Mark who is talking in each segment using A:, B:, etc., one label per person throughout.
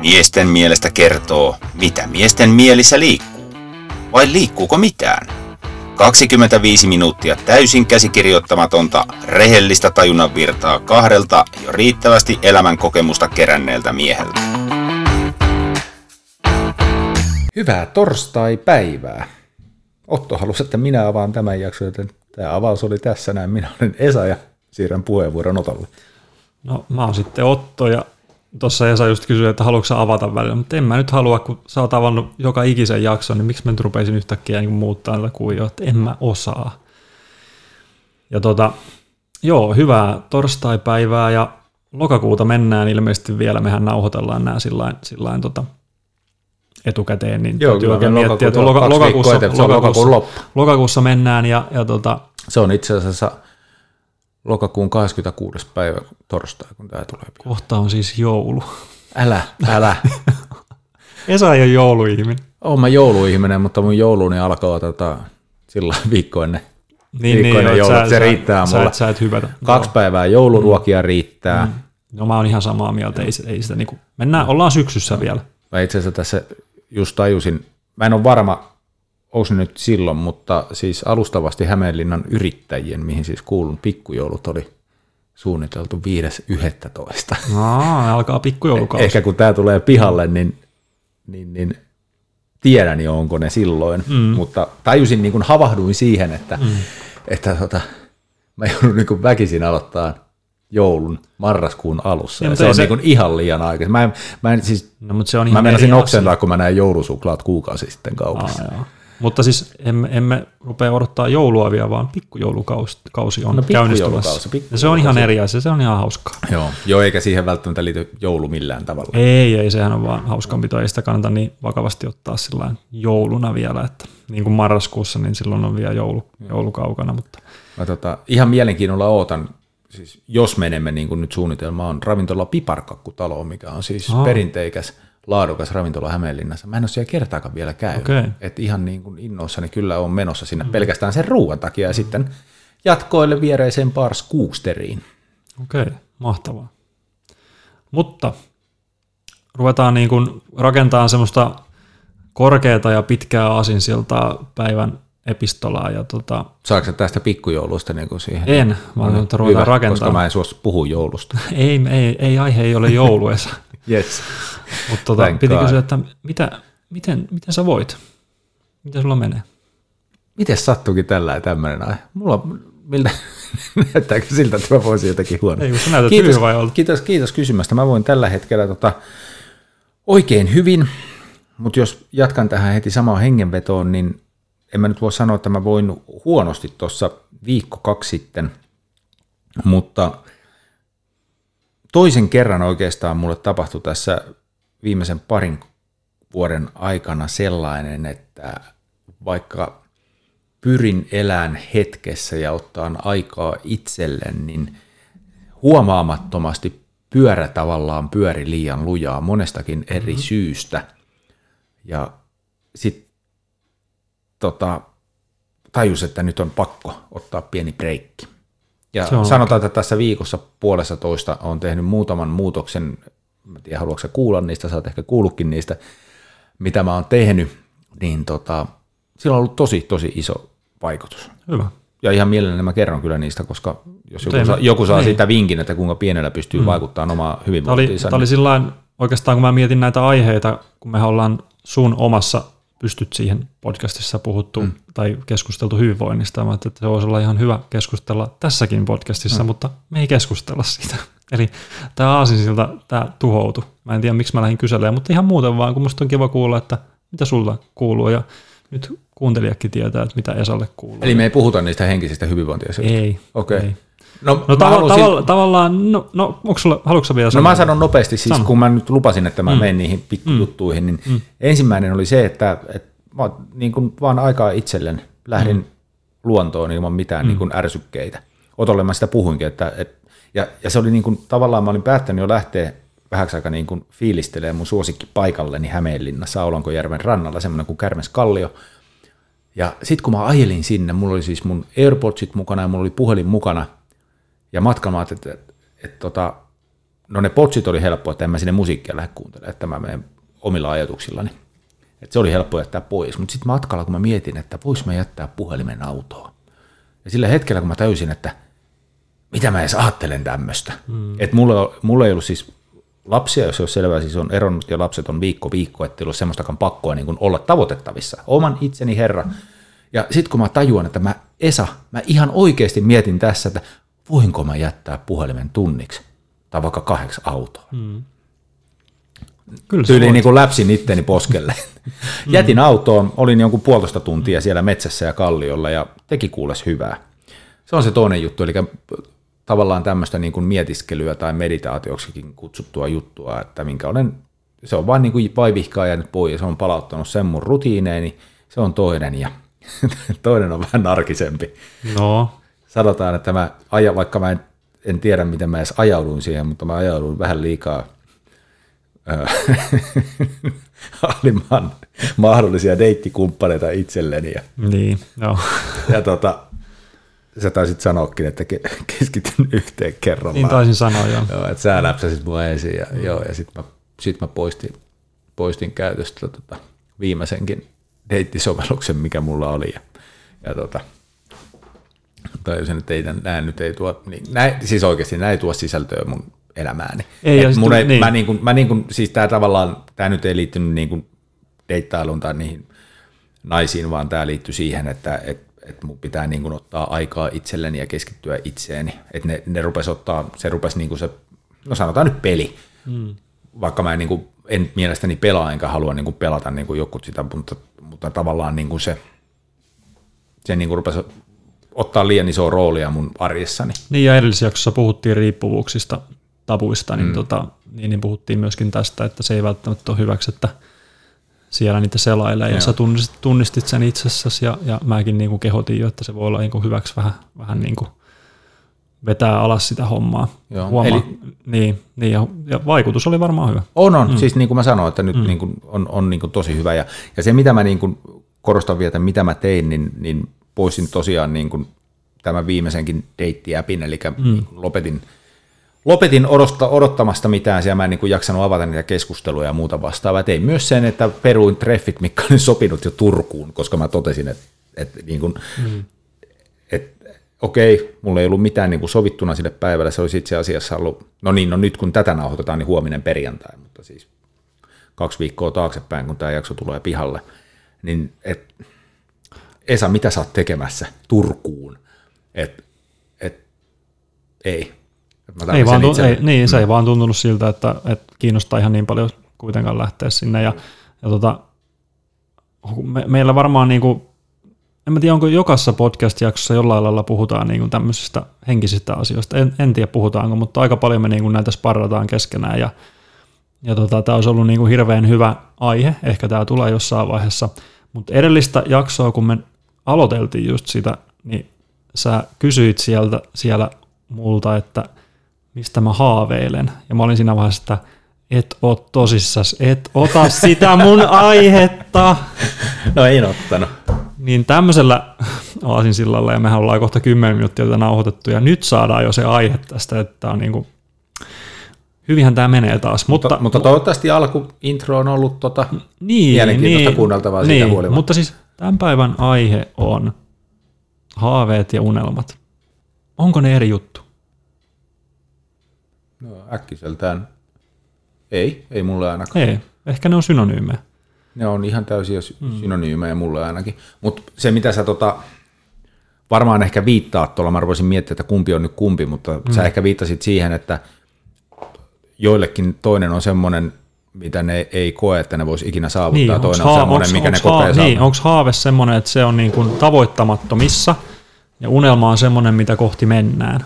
A: Miesten mielestä kertoo, mitä miesten mielissä liikkuu. Vai liikkuuko mitään? 25 minuuttia täysin käsikirjoittamatonta, rehellistä tajunnan virtaa kahdelta jo riittävästi elämän kokemusta keränneeltä mieheltä.
B: Hyvää torstai-päivää. Otto halusi, että minä avaan tämän jakson, joten tämä avaus oli tässä näin. Minä olen Esa ja siirrän puheenvuoron Otolle.
C: No mä oon sitten Otto ja tuossa Esa just kysyi, että haluatko avata välillä, mutta en mä nyt halua, kun sä oot avannut joka ikisen jakson, niin miksi mä nyt rupeisin yhtäkkiä niin muuttaa näitä kuvia, että en mä osaa. Ja tota, joo, hyvää torstai-päivää ja lokakuuta mennään ilmeisesti vielä, mehän nauhoitellaan nämä sillain, sillain tota, etukäteen, niin
B: Joo,
C: täytyy oikein miettiä, että loka, lokakuussa, lokakuussa,
B: loppu.
C: lokakuussa mennään ja, ja tota,
B: Se on itse asiassa lokakuun 26. päivä torstai, kun tämä tulee.
C: kohta on siis joulu.
B: Älä, älä.
C: Esa ei ole jouluihminen.
B: Oon mä jouluihminen, mutta mun jouluni alkaa tota, sillä viikko ennen.
C: Niin, niin,
B: joulu,
C: että
B: se riittää
C: sä,
B: mulle.
C: et, sä et.
B: Kaksi päivää jouluruokia riittää. Mm.
C: No mä oon ihan samaa mieltä, ei, ei sitä niinku, mennään, ollaan syksyssä vielä.
B: Mä itse asiassa tässä just tajusin, mä en ole varma, onko nyt silloin, mutta siis alustavasti Hämeenlinnan yrittäjien, mihin siis kuulun pikkujoulut oli suunniteltu 5.11.
C: Aa, alkaa pikkujoulukausi.
B: Ehkä kun tämä tulee pihalle, niin, niin, niin tiedän jo, onko ne silloin, mm. mutta tajusin, niin kuin havahduin siihen, että, mm. että tota, mä joudun niin kuin väkisin aloittaa joulun marraskuun alussa.
C: Ja,
B: Ja,
C: mutta
B: se on
C: se-
B: niin kuin ihan liian aikaisin. Mä en, mä en, siis,
C: No, mutta se on
B: mä meinasin
C: asia.
B: oksentaa, kun mä näin joulusuklaat kuukausi sitten kaupassa.
C: Aa, joo. Mutta siis emme, emme rupea odottaa joulua vielä, vaan pikkujoulukausi kausi on
B: No,
C: käynnistymässä.
B: pikkujoulukausi,
C: Ja se on ihan eri asia, se on ihan hauskaa.
B: Joo. Joo, eikä siihen välttämättä liity joulu millään tavalla.
C: Ei, ei, sehän on vaan hauskanpito, ei sitä kannata niin vakavasti ottaa sillä jouluna vielä, että niin kuin marraskuussa, niin silloin on vielä joulu, joulu kaukana, mutta
B: Mä tota, ihan mielenkiinnolla ootan, siis jos menemme niin kuin nyt suunnitelma on ravintola Piparkakkutalo, mikä on siis
C: Aa.
B: perinteikäs, laadukas ravintola Hämeenlinnassa. Mä en ole siellä kertaakaan vielä käynyt.
C: Okei.
B: Et ihan niin kuin innoissani kyllä on menossa sinne mm. pelkästään sen ruoan takia ja sitten jatkoille viereiseen Bar Skoosteriin.
C: Okei, mahtavaa. Mutta ruvetaan niin kuin rakentamaan semmoista korkeata ja pitkää asinsiltaa päivän epistolaa. Ja tota,
B: Saatko sä tästä pikkujoulusta niin kuin siihen?
C: en, vaan nyt ruvetaan
B: Hyvä,
C: rakentamaan.
B: koska mä en suostu puhua joulusta.
C: Ei, ei, ei, aihe ei ole jouluesa.
B: Yes.
C: Mutta tota,
B: Thank
C: piti
B: God.
C: kysyä, että mitä, miten, miten sä voit? Miten sulla menee?
B: Miten sattuukin tällä tämmöinen aihe? Mulla miltä näyttääkö siltä, että mä voisin jotenkin huono.
C: Ei, kun sä näytät
B: kiitos,
C: hyvinvoivalta.
B: kiitos, kiitos kysymästä. Mä voin tällä hetkellä tota, oikein hyvin, mutta jos jatkan tähän heti samaan hengenvetoon, niin en mä nyt voi sanoa, että mä voin huonosti tuossa viikko kaksi sitten, mutta toisen kerran oikeastaan mulle tapahtui tässä viimeisen parin vuoden aikana sellainen, että vaikka pyrin elään hetkessä ja ottaan aikaa itsellen, niin huomaamattomasti pyörä tavallaan pyöri liian lujaa monestakin eri mm-hmm. syystä. Ja sitten tota, tajus, että nyt on pakko ottaa pieni breikki. Ja
C: Se on
B: sanotaan, että tässä viikossa puolessa toista on tehnyt muutaman muutoksen, mä en tiedä haluatko kuulla niistä, sä oot ehkä kuullutkin niistä, mitä mä oon tehnyt, niin tota, sillä on ollut tosi, tosi iso vaikutus.
C: Hyvä.
B: Ja ihan mielelläni mä kerron kyllä niistä, koska jos joku saa, joku saa
C: niin.
B: siitä vinkin, että kuinka pienellä pystyy mm. vaikuttamaan omaan
C: Tämä oli,
B: hyvinvointiinsa.
C: tämä oli sillain, oikeastaan kun mä mietin näitä aiheita, kun me ollaan sun omassa pystyt siihen podcastissa puhuttu mm. tai keskusteltu hyvinvoinnista, mä että se voisi olla ihan hyvä keskustella tässäkin podcastissa, mm. mutta me ei keskustella siitä. Eli tämä aasinsilta, tämä tuhoutui. Mä en tiedä, miksi mä lähdin kyselemään, mutta ihan muuten vaan, kun musta on kiva kuulla, että mitä sulla kuuluu ja nyt kuuntelijakin tietää, että mitä Esalle kuuluu.
B: Eli me ei puhuta niistä henkisistä hyvinvointiasioista.
C: ei.
B: Okei.
C: ei.
B: No,
C: No tav-
B: halusin-
C: tavalla, tavallaan, no, no onko sulla, haluatko sä vielä
B: No
C: sanoa?
B: mä sanon nopeasti, siis
C: Sano.
B: kun mä nyt lupasin, että mä mm. menen niihin pikkujuttuihin, niin mm. ensimmäinen oli se, että, että mä niin kuin vaan aikaa itselleen lähdin mm. luontoon ilman mitään mm. niin kuin ärsykkeitä. Otolle mä sitä puhuinkin, että, että ja, ja se oli niin kuin, tavallaan mä olin päättänyt jo lähteä vähäksi aikaa niin kuin fiilistelee mun suosikki paikalleni Hämeenlinnassa Aulankojärven rannalla, semmoinen kuin Kärmes Kallio. Ja sitten kun mä ajelin sinne, mulla oli siis mun AirPodsit mukana ja mulla oli puhelin mukana, ja matkalla mä ajattelin, että, että, tota, no ne potsit oli helppo, että en mä sinne musiikkia lähde kuuntelemaan, että mä menen omilla ajatuksillani. Että se oli helppo jättää pois, mutta sitten matkalla kun mä mietin, että vois mä jättää puhelimen autoon. Ja sillä hetkellä kun mä täysin, että mitä mä edes ajattelen tämmöistä. Mm. Että mulla, mulla ei ollut siis lapsia, jos se olisi selvää, siis on eronnut ja lapset on viikko viikko, että ei ole semmoistakaan pakkoa niin olla tavoitettavissa. Oman itseni herra. Ja sitten kun mä tajuan, että mä Esa, mä ihan oikeasti mietin tässä, että voinko mä jättää puhelimen tunniksi tai vaikka kahdeksi autoon. Mm. Kyllä Tyyli niin kuin läpsin itteni poskelle. Mm. Jätin autoon, olin jonkun puolitoista tuntia siellä metsässä ja kalliolla ja teki kuules hyvää. Se on se toinen juttu, eli tavallaan tämmöistä niin kuin mietiskelyä tai meditaatioksikin kutsuttua juttua, että minkä olen, se on vain niin kuin vaivihkaa jäänyt pois ja se on palauttanut sen mun rutiineeni, se on toinen ja toinen on vähän narkisempi.
C: No.
B: Sanotaan, että mä aja, vaikka mä en, en tiedä, miten mä edes ajauduin siihen, mutta mä ajauduin vähän liikaa Aliman mahdollisia deittikumppaneita itselleni. Ja,
C: niin, no.
B: ja tota, sä taisit sanoakin, että keskityn yhteen kerran.
C: Niin taisin sanoa, joo.
B: joo että sä läpsäsit mua ensin ja, mm. joo, ja sitten mä, sit mä poistin, poistin käytöstä tota, viimeisenkin deittisovelluksen, mikä mulla oli. Ja, ja tota, tajusin, että ei, nää nyt ei tuo, niin, nää, siis oikeasti näin ei tuo sisältöä mun elämääni. Ei, Et mun ei, niin. mä, niin kuin, mä niin kuin, siis tää tavallaan, tämä nyt ei liittynyt niin kuin deittailuun tai niihin naisiin, vaan tämä liittyy siihen, että et, et mun pitää niin kuin ottaa aikaa itselleni ja keskittyä itseeni. Että ne, ne rupes ottaa, se rupesi niin kuin se, no sanotaan nyt peli, hmm. vaikka mä en, niin kuin, en mielestäni pelaa enkä halua niin kuin pelata niin kuin joku sitä, mutta, mutta tavallaan niin kuin se, se niin kuin rupesi ottaa liian isoa roolia mun arjessani.
C: Niin ja edellisessä jaksossa puhuttiin riippuvuuksista tabuista, niin, mm. tota, niin, niin puhuttiin myöskin tästä, että se ei välttämättä ole hyväksi, että siellä niitä selailee, ja, ja sä tunnistit, tunnistit sen itsessäsi, ja, ja mäkin niin kuin kehotin jo, että se voi olla niin kuin hyväksi vähän, vähän niin kuin vetää alas sitä hommaa. Joo. Huomaa, Eli, niin, niin ja, ja, vaikutus oli varmaan hyvä.
B: On, on. Mm. Siis niin kuin mä sanoin, että nyt mm. niin kuin on, on niin kuin tosi hyvä. Ja, ja se, mitä mä niin kuin korostan vielä, että mitä mä tein, niin, niin poistin tosiaan niin kuin tämän viimeisenkin deitti-appin, eli mm. Niin lopetin – lopetin odottaa, odottamasta mitään, siellä mä en niin kuin jaksanut avata niitä keskusteluja ja muuta vastaavaa. Tein myös sen, että peruin treffit, mikä oli sopinut jo Turkuun, koska mä totesin, että, että, niin kuin, mm. että okei, mulla ei ollut mitään niin kuin sovittuna sille päivälle, se olisi itse asiassa ollut, no niin, no nyt kun tätä nauhoitetaan, niin huominen perjantai, mutta siis kaksi viikkoa taaksepäin, kun tämä jakso tulee pihalle, niin et, Esa, mitä sä oot tekemässä Turkuun? Et, et, ei,
C: ei vaan, tu- ei, niin, se mm. ei vaan tuntunut siltä, että, että kiinnostaa ihan niin paljon kuitenkaan lähteä sinne. Ja, ja tota, me, meillä varmaan, niin kuin, en mä tiedä, onko jokaisessa podcast-jaksossa jollain lailla puhutaan niin kuin tämmöisistä henkisistä asioista. En, en tiedä puhutaanko, mutta aika paljon me niin kuin näitä sparrataan keskenään. Ja, ja tota, tämä olisi ollut niin kuin hirveän hyvä aihe, ehkä tämä tulee jossain vaiheessa. Mutta edellistä jaksoa, kun me aloiteltiin just sitä, niin sä kysyit sieltä, siellä multa, että – mistä mä haaveilen. Ja mä olin siinä vaiheessa, että et oo tosissas, et ota sitä mun aihetta.
B: No ei ottanut.
C: Niin tämmöisellä aasin sillalla, ja mehän ollaan kohta 10 minuuttia tätä nauhoitettu, ja nyt saadaan jo se aihe tästä, että on niin kuin, hyvinhän tämä menee taas.
B: Mutta, mutta, mutta toivottavasti alku intro on ollut tota niin, mielenkiintoista niin, kuunneltavaa siitä niin, huolimatta.
C: Mutta siis tämän päivän aihe on haaveet ja unelmat. Onko ne eri juttu?
B: No äkkiseltään ei, ei mulle ainakaan.
C: Ei, ehkä ne on synonyymejä.
B: Ne on ihan täysin mm. synonyymejä mulle ainakin. Mutta se mitä sä tota, varmaan ehkä viittaat tuolla, mä voisin miettiä, että kumpi on nyt kumpi, mutta mm. sä ehkä viittasit siihen, että joillekin toinen on semmoinen, mitä ne ei koe, että ne voisi ikinä saavuttaa, niin, toinen on semmoinen, mikä ne kokee
C: Niin, onko haave semmoinen, että se on niin kuin tavoittamattomissa, ja unelma on semmoinen, mitä kohti mennään.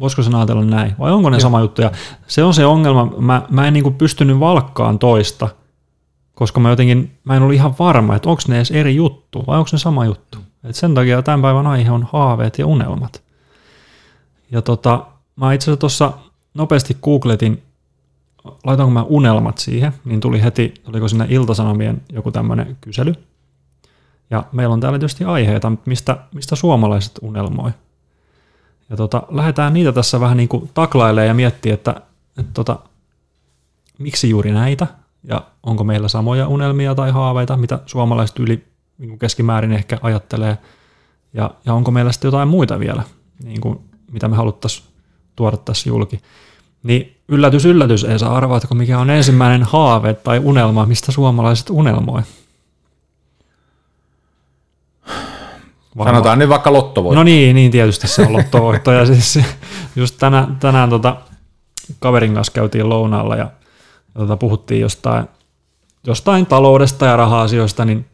C: Voisiko sen ajatella näin? Vai onko ne Joo. sama juttu? Ja se on se ongelma. Mä, mä en niin kuin pystynyt valkkaan toista, koska mä jotenkin, mä en ollut ihan varma, että onko ne edes eri juttu vai onko ne sama juttu. Et sen takia tämän päivän aihe on haaveet ja unelmat. Ja tota, mä itse asiassa tuossa nopeasti googletin, laitanko mä unelmat siihen, niin tuli heti, oliko sinne Iltasanomien joku tämmöinen kysely. Ja meillä on täällä tietysti aiheita, mistä, mistä suomalaiset unelmoi. Ja tota, lähdetään niitä tässä vähän niin kuin taklailemaan ja miettiä, että että tota, miksi juuri näitä, ja onko meillä samoja unelmia tai haaveita, mitä suomalaiset yli niin kuin keskimäärin ehkä ajattelee, ja, ja onko meillä sitten jotain muita vielä, niin kuin, mitä me haluttaisiin tuoda tässä julki. Niin yllätys, yllätys, ei saa arvaatko mikä on ensimmäinen haave tai unelma, mistä suomalaiset unelmoi.
B: Varmaan. Sanotaan nyt vaikka lottovoitto.
C: No niin, niin tietysti se on lottovoitto. ja siis just tänään, tänään tota, kaverin kanssa käytiin lounaalla ja, ja tota, puhuttiin jostain, jostain taloudesta ja raha-asioista, niin,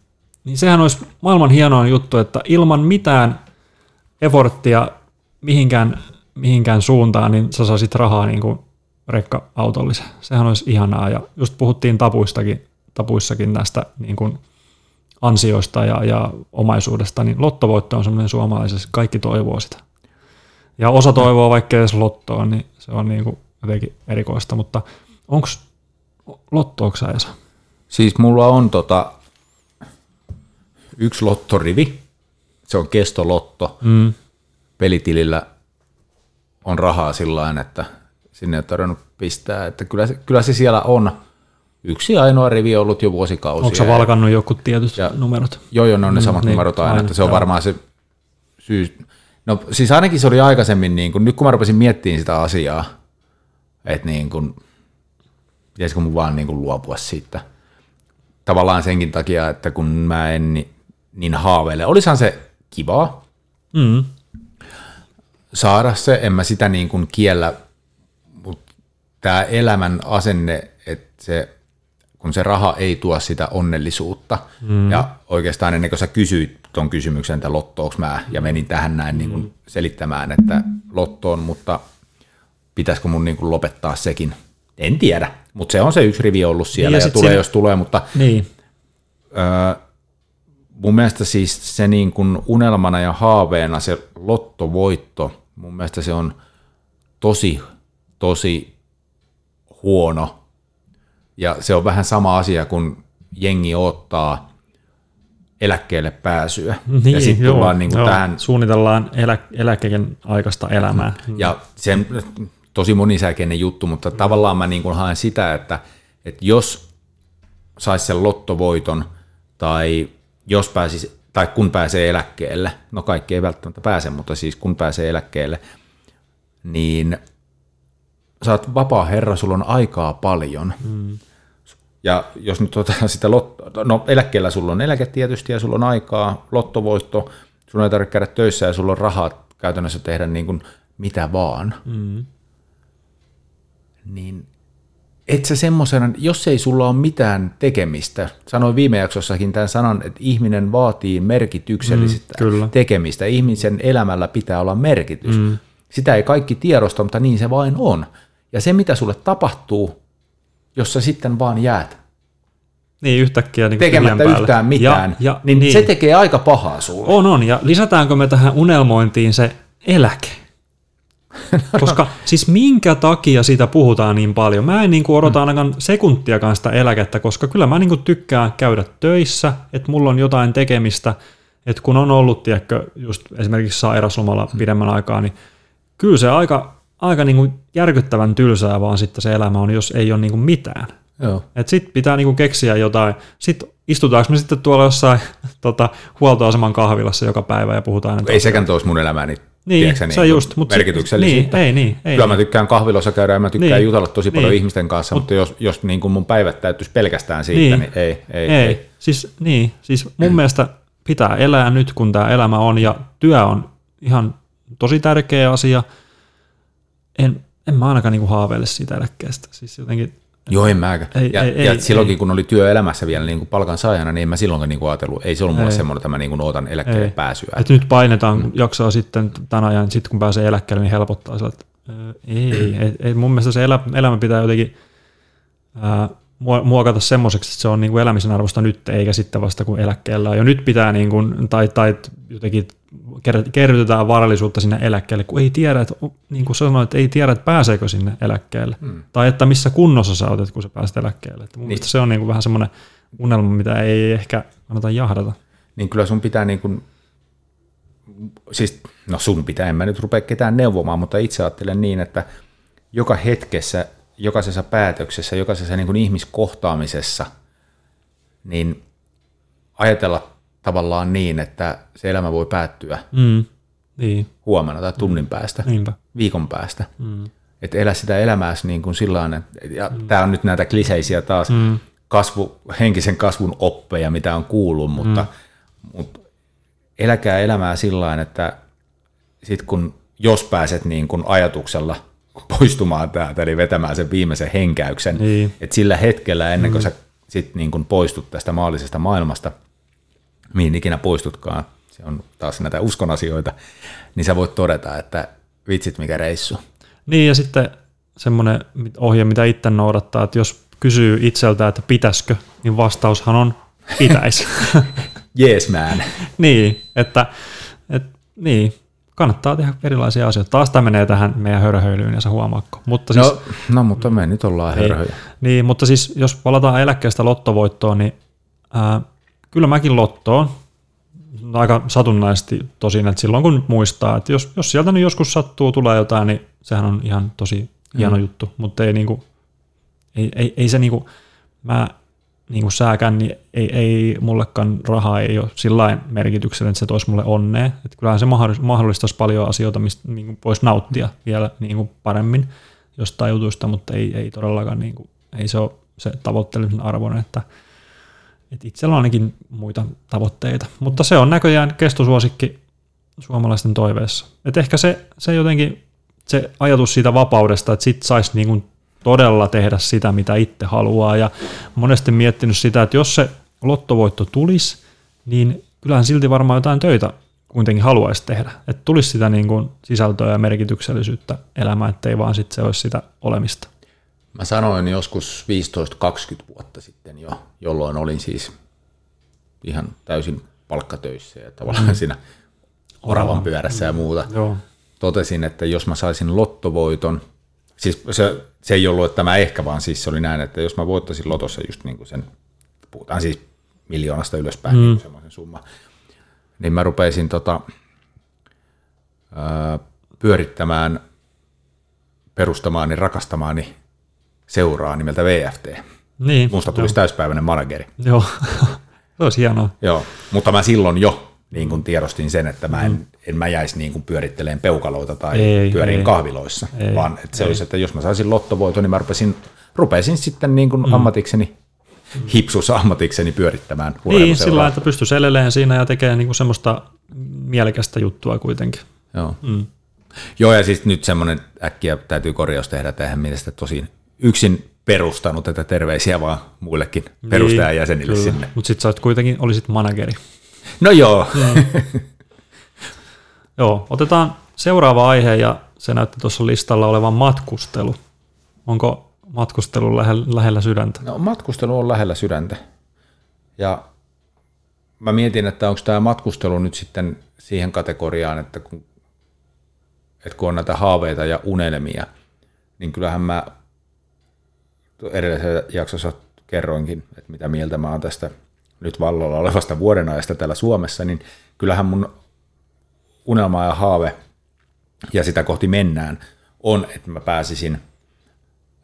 C: niin sehän olisi maailman hienoin juttu, että ilman mitään eforttia mihinkään, mihinkään suuntaan, niin sä saisit rahaa niin kuin rekka-autollisen. Sehän olisi ihanaa. Ja just puhuttiin tapuistakin, tapuissakin näistä niin kuin ansioista ja, ja omaisuudesta, niin lottovoitto on semmoinen suomalaisessa, kaikki toivoo sitä. Ja osa toivoo vaikka edes lottoa, niin se on niin kuin jotenkin erikoista, mutta onko lottoako sä Esa?
B: Siis mulla on tota, yksi lottorivi, se on kestolotto. Mm. Pelitilillä on rahaa sillä että sinne ei tarvinnut pistää, että kyllä se, kyllä se siellä on yksi ainoa rivi ollut jo vuosikausia.
C: Onko se valkannut joku tietyt ja, numerot?
B: Joo, joo, ne on ne mm, samat niin, numerot aina, aina, että se on joo. varmaan se syy. No siis ainakin se oli aikaisemmin, niin kun, nyt kun mä rupesin miettimään sitä asiaa, että niin kun, pitäisikö mun vaan niin kun luopua siitä. Tavallaan senkin takia, että kun mä en niin, niin haaveile. Olisahan se kivaa mm. Saada se, en mä sitä niin kuin kiellä, mutta tämä elämän asenne, että se kun se raha ei tuo sitä onnellisuutta. Mm. Ja oikeastaan ennen kuin sä kysyit tuon kysymyksen, että lottooks mä, ja menin tähän näin niin kuin selittämään, että lottoon, mutta pitäisikö mun niin kuin lopettaa sekin? En tiedä, mutta se on se yksi rivi ollut siellä, niin ja, ja tulee siinä... jos tulee, mutta niin. öö, mun mielestä siis se niin kuin unelmana ja haaveena se lottovoitto, mun mielestä se on tosi, tosi huono ja se on vähän sama asia, kun jengi ottaa eläkkeelle pääsyä.
C: Niin, ja sitten tullaan niin kuin tähän... Suunnitellaan elä, eläkeen aikaista elämää.
B: Ja sen tosi monisäikeinen juttu, mutta tavallaan mä niin kuin haen sitä, että, että jos saisi sen lottovoiton tai jos pääsisi, tai kun pääsee eläkkeelle, no kaikki ei välttämättä pääse, mutta siis kun pääsee eläkkeelle, niin sä oot vapaa herra, sulla on aikaa paljon. Mm. Ja jos nyt otetaan sitä, lotto, no eläkkeellä sulla on eläke tietysti ja sulla on aikaa, lottovoitto, sun ei tarvitse käydä töissä ja sulla on rahaa käytännössä tehdä niin kuin mitä vaan. Mm. Niin et sä semmosena, jos ei sulla ole mitään tekemistä, sanoin viime jaksossakin tämän sanan, että ihminen vaatii merkityksellistä mm, tekemistä. Ihmisen elämällä pitää olla merkitys. Mm. Sitä ei kaikki tiedosta, mutta niin se vain on. Ja se, mitä sulle tapahtuu, jos sä sitten vaan jäät
C: niin, yhtäkkiä niin
B: tekemättä yhtään mitään, ja, ja, niin, niin se tekee aika pahaa sulle.
C: On, on. Ja lisätäänkö me tähän unelmointiin se eläke? Koska siis minkä takia siitä puhutaan niin paljon? Mä en niin kuin odota ainakaan sekuntiakaan sitä eläkettä, koska kyllä mä niin kuin tykkään käydä töissä, että mulla on jotain tekemistä, että kun on ollut, tiedätkö, just esimerkiksi sairaslomalla pidemmän aikaa, niin kyllä se aika aika niin kuin järkyttävän tylsää vaan sitten se elämä on, jos ei ole niin kuin mitään. Sitten pitää niin kuin keksiä jotain. Sitten istutaanko me sitten tuolla jossain tota, huoltoaseman kahvilassa joka päivä ja puhutaan.
B: Ei sekään toisi mun elämääni
C: niin, tiedätkö, niin, se
B: niin
C: just,
B: mutta merkityksellisyyttä.
C: Niin, ei, niin, ei,
B: Kyllä niin. mä tykkään kahvilossa käydä ja mä tykkään niin, jutella tosi paljon niin, ihmisten kanssa, mut, mutta jos, jos niin kuin mun päivät täyttyisi pelkästään siitä, niin, niin ei, ei, ei, ei.
C: Siis, niin, siis mun mielestä pitää elää nyt, kun tämä elämä on, ja työ on ihan tosi tärkeä asia – en, en mä ainakaan niinku haaveile siitä eläkkeestä. Siis jotenkin,
B: Joo, en mäkään. Ei, ja, ei, ja ei, silloinkin, ei. kun oli työelämässä vielä niin kuin palkansaajana, niin en mä silloinkaan niin kuin ajatellut, ei se ollut mulle semmoinen, että mä niin kuin ootan eläkkeelle ei. pääsyä.
C: Et nyt painetaan mm. jaksoa sitten tämän ajan, sitten kun pääsee eläkkeelle, niin helpottaa sillä, että ei, ei, ei, mun mielestä se elä, elämä pitää jotenkin ää, muokata semmoiseksi, että se on niin kuin elämisen arvosta nyt, eikä sitten vasta kun eläkkeellä on. Ja nyt pitää, niin kuin, tai, tai jotenkin kerrytetään varallisuutta sinne eläkkeelle, kun ei tiedä, että, niin kuin sanoit, että ei tiedä, että pääseekö sinne eläkkeelle. Hmm. Tai että missä kunnossa sä olet, kun sä pääset eläkkeelle. Että mun niin. se on niin kuin vähän semmoinen unelma, mitä ei ehkä kannata jahdata.
B: Niin kyllä sun pitää niin kuin, siis no sun pitää, en mä nyt rupea ketään neuvomaan, mutta itse ajattelen niin, että joka hetkessä jokaisessa päätöksessä, jokaisessa niin kuin ihmiskohtaamisessa, niin ajatella tavallaan niin, että se elämä voi päättyä
C: Mm. Niin,
B: huomenna tai tunnin päästä,
C: niinpä.
B: viikon päästä.
C: Mm.
B: Että elä sitä elämääsi niin kuin sillain, ja mm. tämä on nyt näitä kliseisiä taas, mm. kasvu, henkisen kasvun oppeja, mitä on kuullut, mutta, mm. mutta eläkää elämää sillä että sit kun, jos pääset niin kuin ajatuksella poistumaan täältä, eli vetämään sen viimeisen henkäyksen,
C: Niin.
B: että sillä hetkellä ennen kuin mm. sä sit niin kuin poistut tästä maallisesta maailmasta, mihin ikinä poistutkaan, se on taas näitä uskon asioita, niin sä voit todeta, että vitsit mikä reissu.
C: Niin ja sitten semmoinen ohje, mitä itse noudattaa, että jos kysyy itseltä, että pitäisikö, niin vastaushan on pitäisi.
B: Yes man.
C: niin, että et, niin, kannattaa tehdä erilaisia asioita. Taas tämä menee tähän meidän hörhöilyyn ja sä huomaatko. Mutta siis,
B: No, no mutta me nyt ollaan hörhöjä.
C: niin, mutta siis jos palataan eläkkeestä lottovoittoon, niin ää, kyllä mäkin lottoon, aika satunnaisesti tosin, että silloin kun muistaa, että jos, jos sieltä nyt joskus sattuu, tulee jotain, niin sehän on ihan tosi hieno mm. juttu, mutta ei, niinku, ei, ei, ei se niinku, mä niin kuin sääkään, niin ei, ei mullekaan raha ei ole sillä merkityksellä, että se toisi mulle onnea. Että kyllähän se mahdollis- mahdollistaisi paljon asioita, mistä niin kuin voisi nauttia vielä niin kuin paremmin jostain jutuista, mutta ei, ei todellakaan, niin kuin, ei se ole se tavoitteellisen arvoinen, että, että itsellä on ainakin muita tavoitteita. Mutta se on näköjään kestosuosikki suomalaisten toiveessa. Et ehkä se, se jotenkin, se ajatus siitä vapaudesta, että sit saisi niin kuin todella tehdä sitä, mitä itse haluaa. Ja monesti miettinyt sitä, että jos se lottovoitto tulisi, niin kyllähän silti varmaan jotain töitä kuitenkin haluaisi tehdä. Että tulisi sitä niin kuin sisältöä ja merkityksellisyyttä elämään, ettei vaan sit se olisi sitä olemista.
B: Mä sanoin joskus 15-20 vuotta sitten jo, jolloin olin siis ihan täysin palkkatöissä ja tavallaan mm. siinä oravan pyörässä ja muuta.
C: Joo.
B: Totesin, että jos mä saisin lottovoiton, siis se, se ei ollut, että mä ehkä, vaan siis se oli näin, että jos mä voittaisin lotossa just niin kuin sen, puhutaan siis miljoonasta ylöspäin, mm. niin semmoisen summa, niin mä rupeisin tota, ää, pyörittämään, perustamaani, rakastamaani seuraa nimeltä VFT.
C: Niin,
B: Musta tulisi täyspäiväinen manageri.
C: Joo, se olisi hienoa.
B: Joo, mutta mä silloin jo niin kuin tiedostin sen, että mä en, mm. En mä jäisi niin kuin pyöritteleen peukaloita tai
C: Ei,
B: pyörin
C: ei.
B: kahviloissa,
C: Ei,
B: vaan että se
C: ei.
B: olisi, että jos mä saisin lottovoiton, niin mä rupesin, rupesin sitten niin kuin mm. ammatikseni, hipsus ammatikseni pyörittämään
C: Niin, sillä lailla, että pystyisi eleleen siinä ja tekee niin kuin semmoista mielekästä juttua kuitenkin.
B: Joo. Mm. Joo, ja siis nyt semmoinen äkkiä täytyy korjaus tehdä, että eihän mielestä tosin yksin perustanut tätä terveisiä vaan muillekin perustajajäsenille
C: Niin, kyllä.
B: sinne.
C: Mutta sitten sä oot kuitenkin, olisit manageri.
B: No joo,
C: Joo, otetaan seuraava aihe ja se näytti tuossa listalla olevan matkustelu. Onko matkustelu lähellä, sydäntä?
B: No matkustelu on lähellä sydäntä. Ja mä mietin, että onko tämä matkustelu nyt sitten siihen kategoriaan, että kun, että kun on näitä haaveita ja unelmia, niin kyllähän mä edellisessä jaksossa kerroinkin, että mitä mieltä mä oon tästä nyt vallalla olevasta vuodenajasta täällä Suomessa, niin kyllähän mun unelma ja haave, ja sitä kohti mennään, on, että mä pääsisin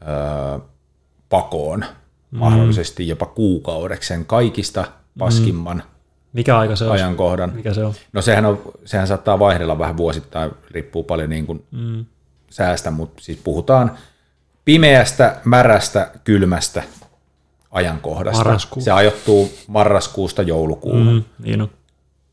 B: öö, pakoon mm. mahdollisesti jopa kuukaudeksi sen kaikista paskimman mm.
C: Mikä aika se on?
B: ajankohdan.
C: Mikä se on?
B: No sehän, on, sehän saattaa vaihdella vähän vuosittain, riippuu paljon niin kuin mm. säästä, mutta siis puhutaan pimeästä, märästä, kylmästä ajankohdasta.
C: Marraskuu.
B: Se ajoittuu marraskuusta joulukuuhun. Mm.
C: Mm, niin on.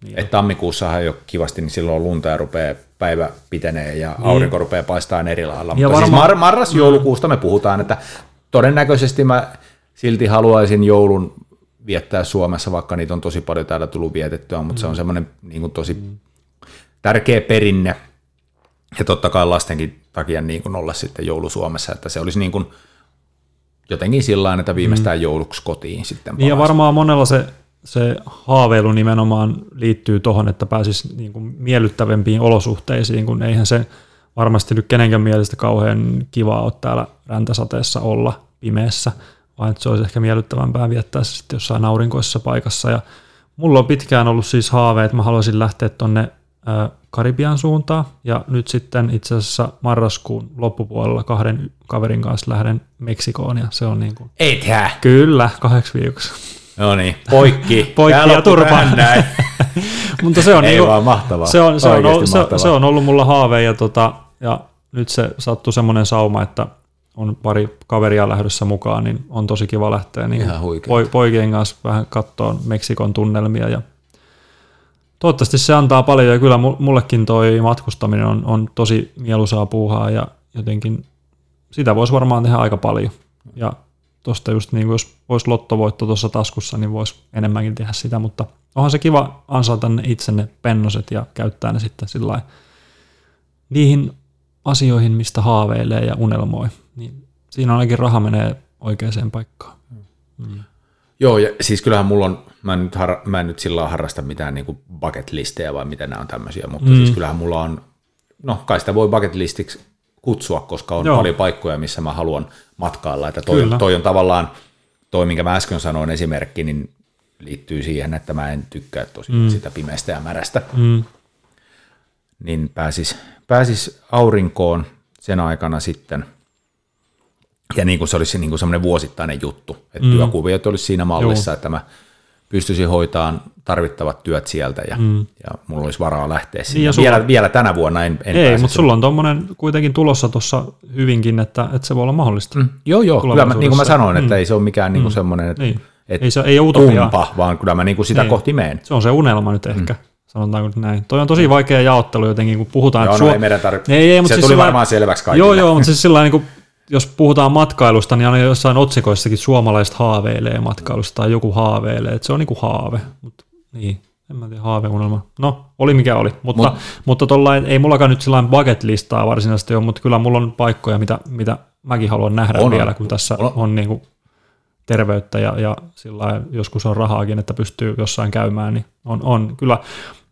C: Niin
B: Et tammikuussahan ei ole kivasti, niin silloin lunta ja rupeaa päivä pitenee ja aurinko rupeaa paistaa eri lailla.
C: Ja
B: Mutta siis
C: varmaan-
B: mar- marras-joulukuusta me puhutaan, että todennäköisesti mä silti haluaisin joulun viettää Suomessa, vaikka niitä on tosi paljon täällä tullut vietettyä, mutta se on semmoinen niin kuin tosi tärkeä perinne. Ja totta kai lastenkin takia niin kuin olla sitten joulu Suomessa, että se olisi niin kuin jotenkin sillä tavalla, että viimeistään jouluksi kotiin sitten
C: Niin ja varmaan monella se, se haaveilu nimenomaan liittyy tuohon, että pääsisi niin kuin miellyttävämpiin olosuhteisiin, kun eihän se varmasti nyt kenenkään mielestä kauhean kivaa ole täällä räntäsateessa olla pimeässä, vaan että se olisi ehkä miellyttävämpää viettää se sitten jossain aurinkoisessa paikassa. Ja mulla on pitkään ollut siis haave, että mä haluaisin lähteä tonne ö, Karibian suuntaan ja nyt sitten itse asiassa marraskuun loppupuolella kahden kaverin kanssa lähden Meksikoon ja se on niin kuin,
B: Eithä.
C: kyllä kahdeksi viikoksi.
B: No niin, poikki.
C: Poikki ja turpaan.
B: näin.
C: Mutta se on,
B: Ei
C: niinku,
B: vaan mahtavaa.
C: se on, se, on, ollut, se, se on ollut mulla haave ja, tota, ja nyt se sattui semmoinen sauma, että on pari kaveria lähdössä mukaan, niin on tosi kiva lähteä niin poi, poikien kanssa vähän katsoa Meksikon tunnelmia ja toivottavasti se antaa paljon ja kyllä mu- mullekin toi matkustaminen on, on tosi mieluisaa puuhaa ja jotenkin sitä voisi varmaan tehdä aika paljon ja tuosta just niin kuin jos olisi lottovoitto tuossa taskussa, niin voisi enemmänkin tehdä sitä, mutta onhan se kiva ansata ne itse ne pennoset ja käyttää ne sitten sillä niihin asioihin, mistä haaveilee ja unelmoi. Niin siinä ainakin raha menee oikeaan paikkaan.
B: Joo, ja siis kyllähän mulla on, mä en nyt, har, mä en nyt sillä harrasta mitään niin bucket listejä vai mitä nämä on tämmöisiä, mutta mm. siis kyllähän mulla on, no kai sitä voi bucket listiksi kutsua, koska on.
C: Joo.
B: paljon paikkoja, missä mä haluan matkailla, että toi,
C: Kyllä.
B: toi on tavallaan, toi minkä mä äsken sanoin esimerkki, niin liittyy siihen, että mä en tykkää tosiaan mm. sitä pimeästä ja märästä,
C: Mm.
B: niin pääsis, pääsis aurinkoon sen aikana sitten, ja niin kuin se olisi niin kuin semmoinen vuosittainen juttu, että mm. työkuviot olisi siinä mallissa, Joo. että mä pystyisin hoitamaan tarvittavat työt sieltä ja, mm. ja mulla olisi varaa lähteä sinne.
C: ja
B: Ja
C: sulla-
B: vielä, vielä tänä vuonna en, en
C: Ei, mutta sulla on tuommoinen kuitenkin tulossa tuossa hyvinkin, että, että se voi olla mahdollista. Mm.
B: Joo, joo, kyllä mä, niin kuin mä sanoin, että ei se ole mikään niin kuin semmoinen, että,
C: Niin.
B: että
C: Ei se- ei
B: kumpa, vaan kyllä mä niin kuin sitä
C: Niin.
B: kohti meen.
C: Se on se unelma nyt ehkä, mm. sanotaanko näin. Toi on tosi vaikea jaottelu jotenkin, kun puhutaan.
B: Joo,
C: että
B: no
C: Suo-
B: ei meidän tarvi-
C: ei, ei,
B: se
C: mutta siis
B: tuli
C: sillä-
B: varmaan selväksi kaikille.
C: Joo, joo, mutta siis sillä niin kuin, jos puhutaan matkailusta, niin aina jossain otsikoissakin suomalaiset haaveilee matkailusta tai joku haaveilee, että se on niin kuin haave. Mutta niin, en mä tiedä, haaveunelma. No, oli mikä oli, mutta,
B: Mut-
C: Mut, mutta tollain, ei mullakaan nyt sellainen bucket listaa varsinaisesti ole, mutta kyllä mulla on paikkoja, mitä, mitä mäkin haluan nähdä
B: On,
C: vielä, kun tässä
B: On.
C: on, niin kuin terveyttä ja, ja sillä joskus on rahaakin, että pystyy jossain käymään, niin on, on kyllä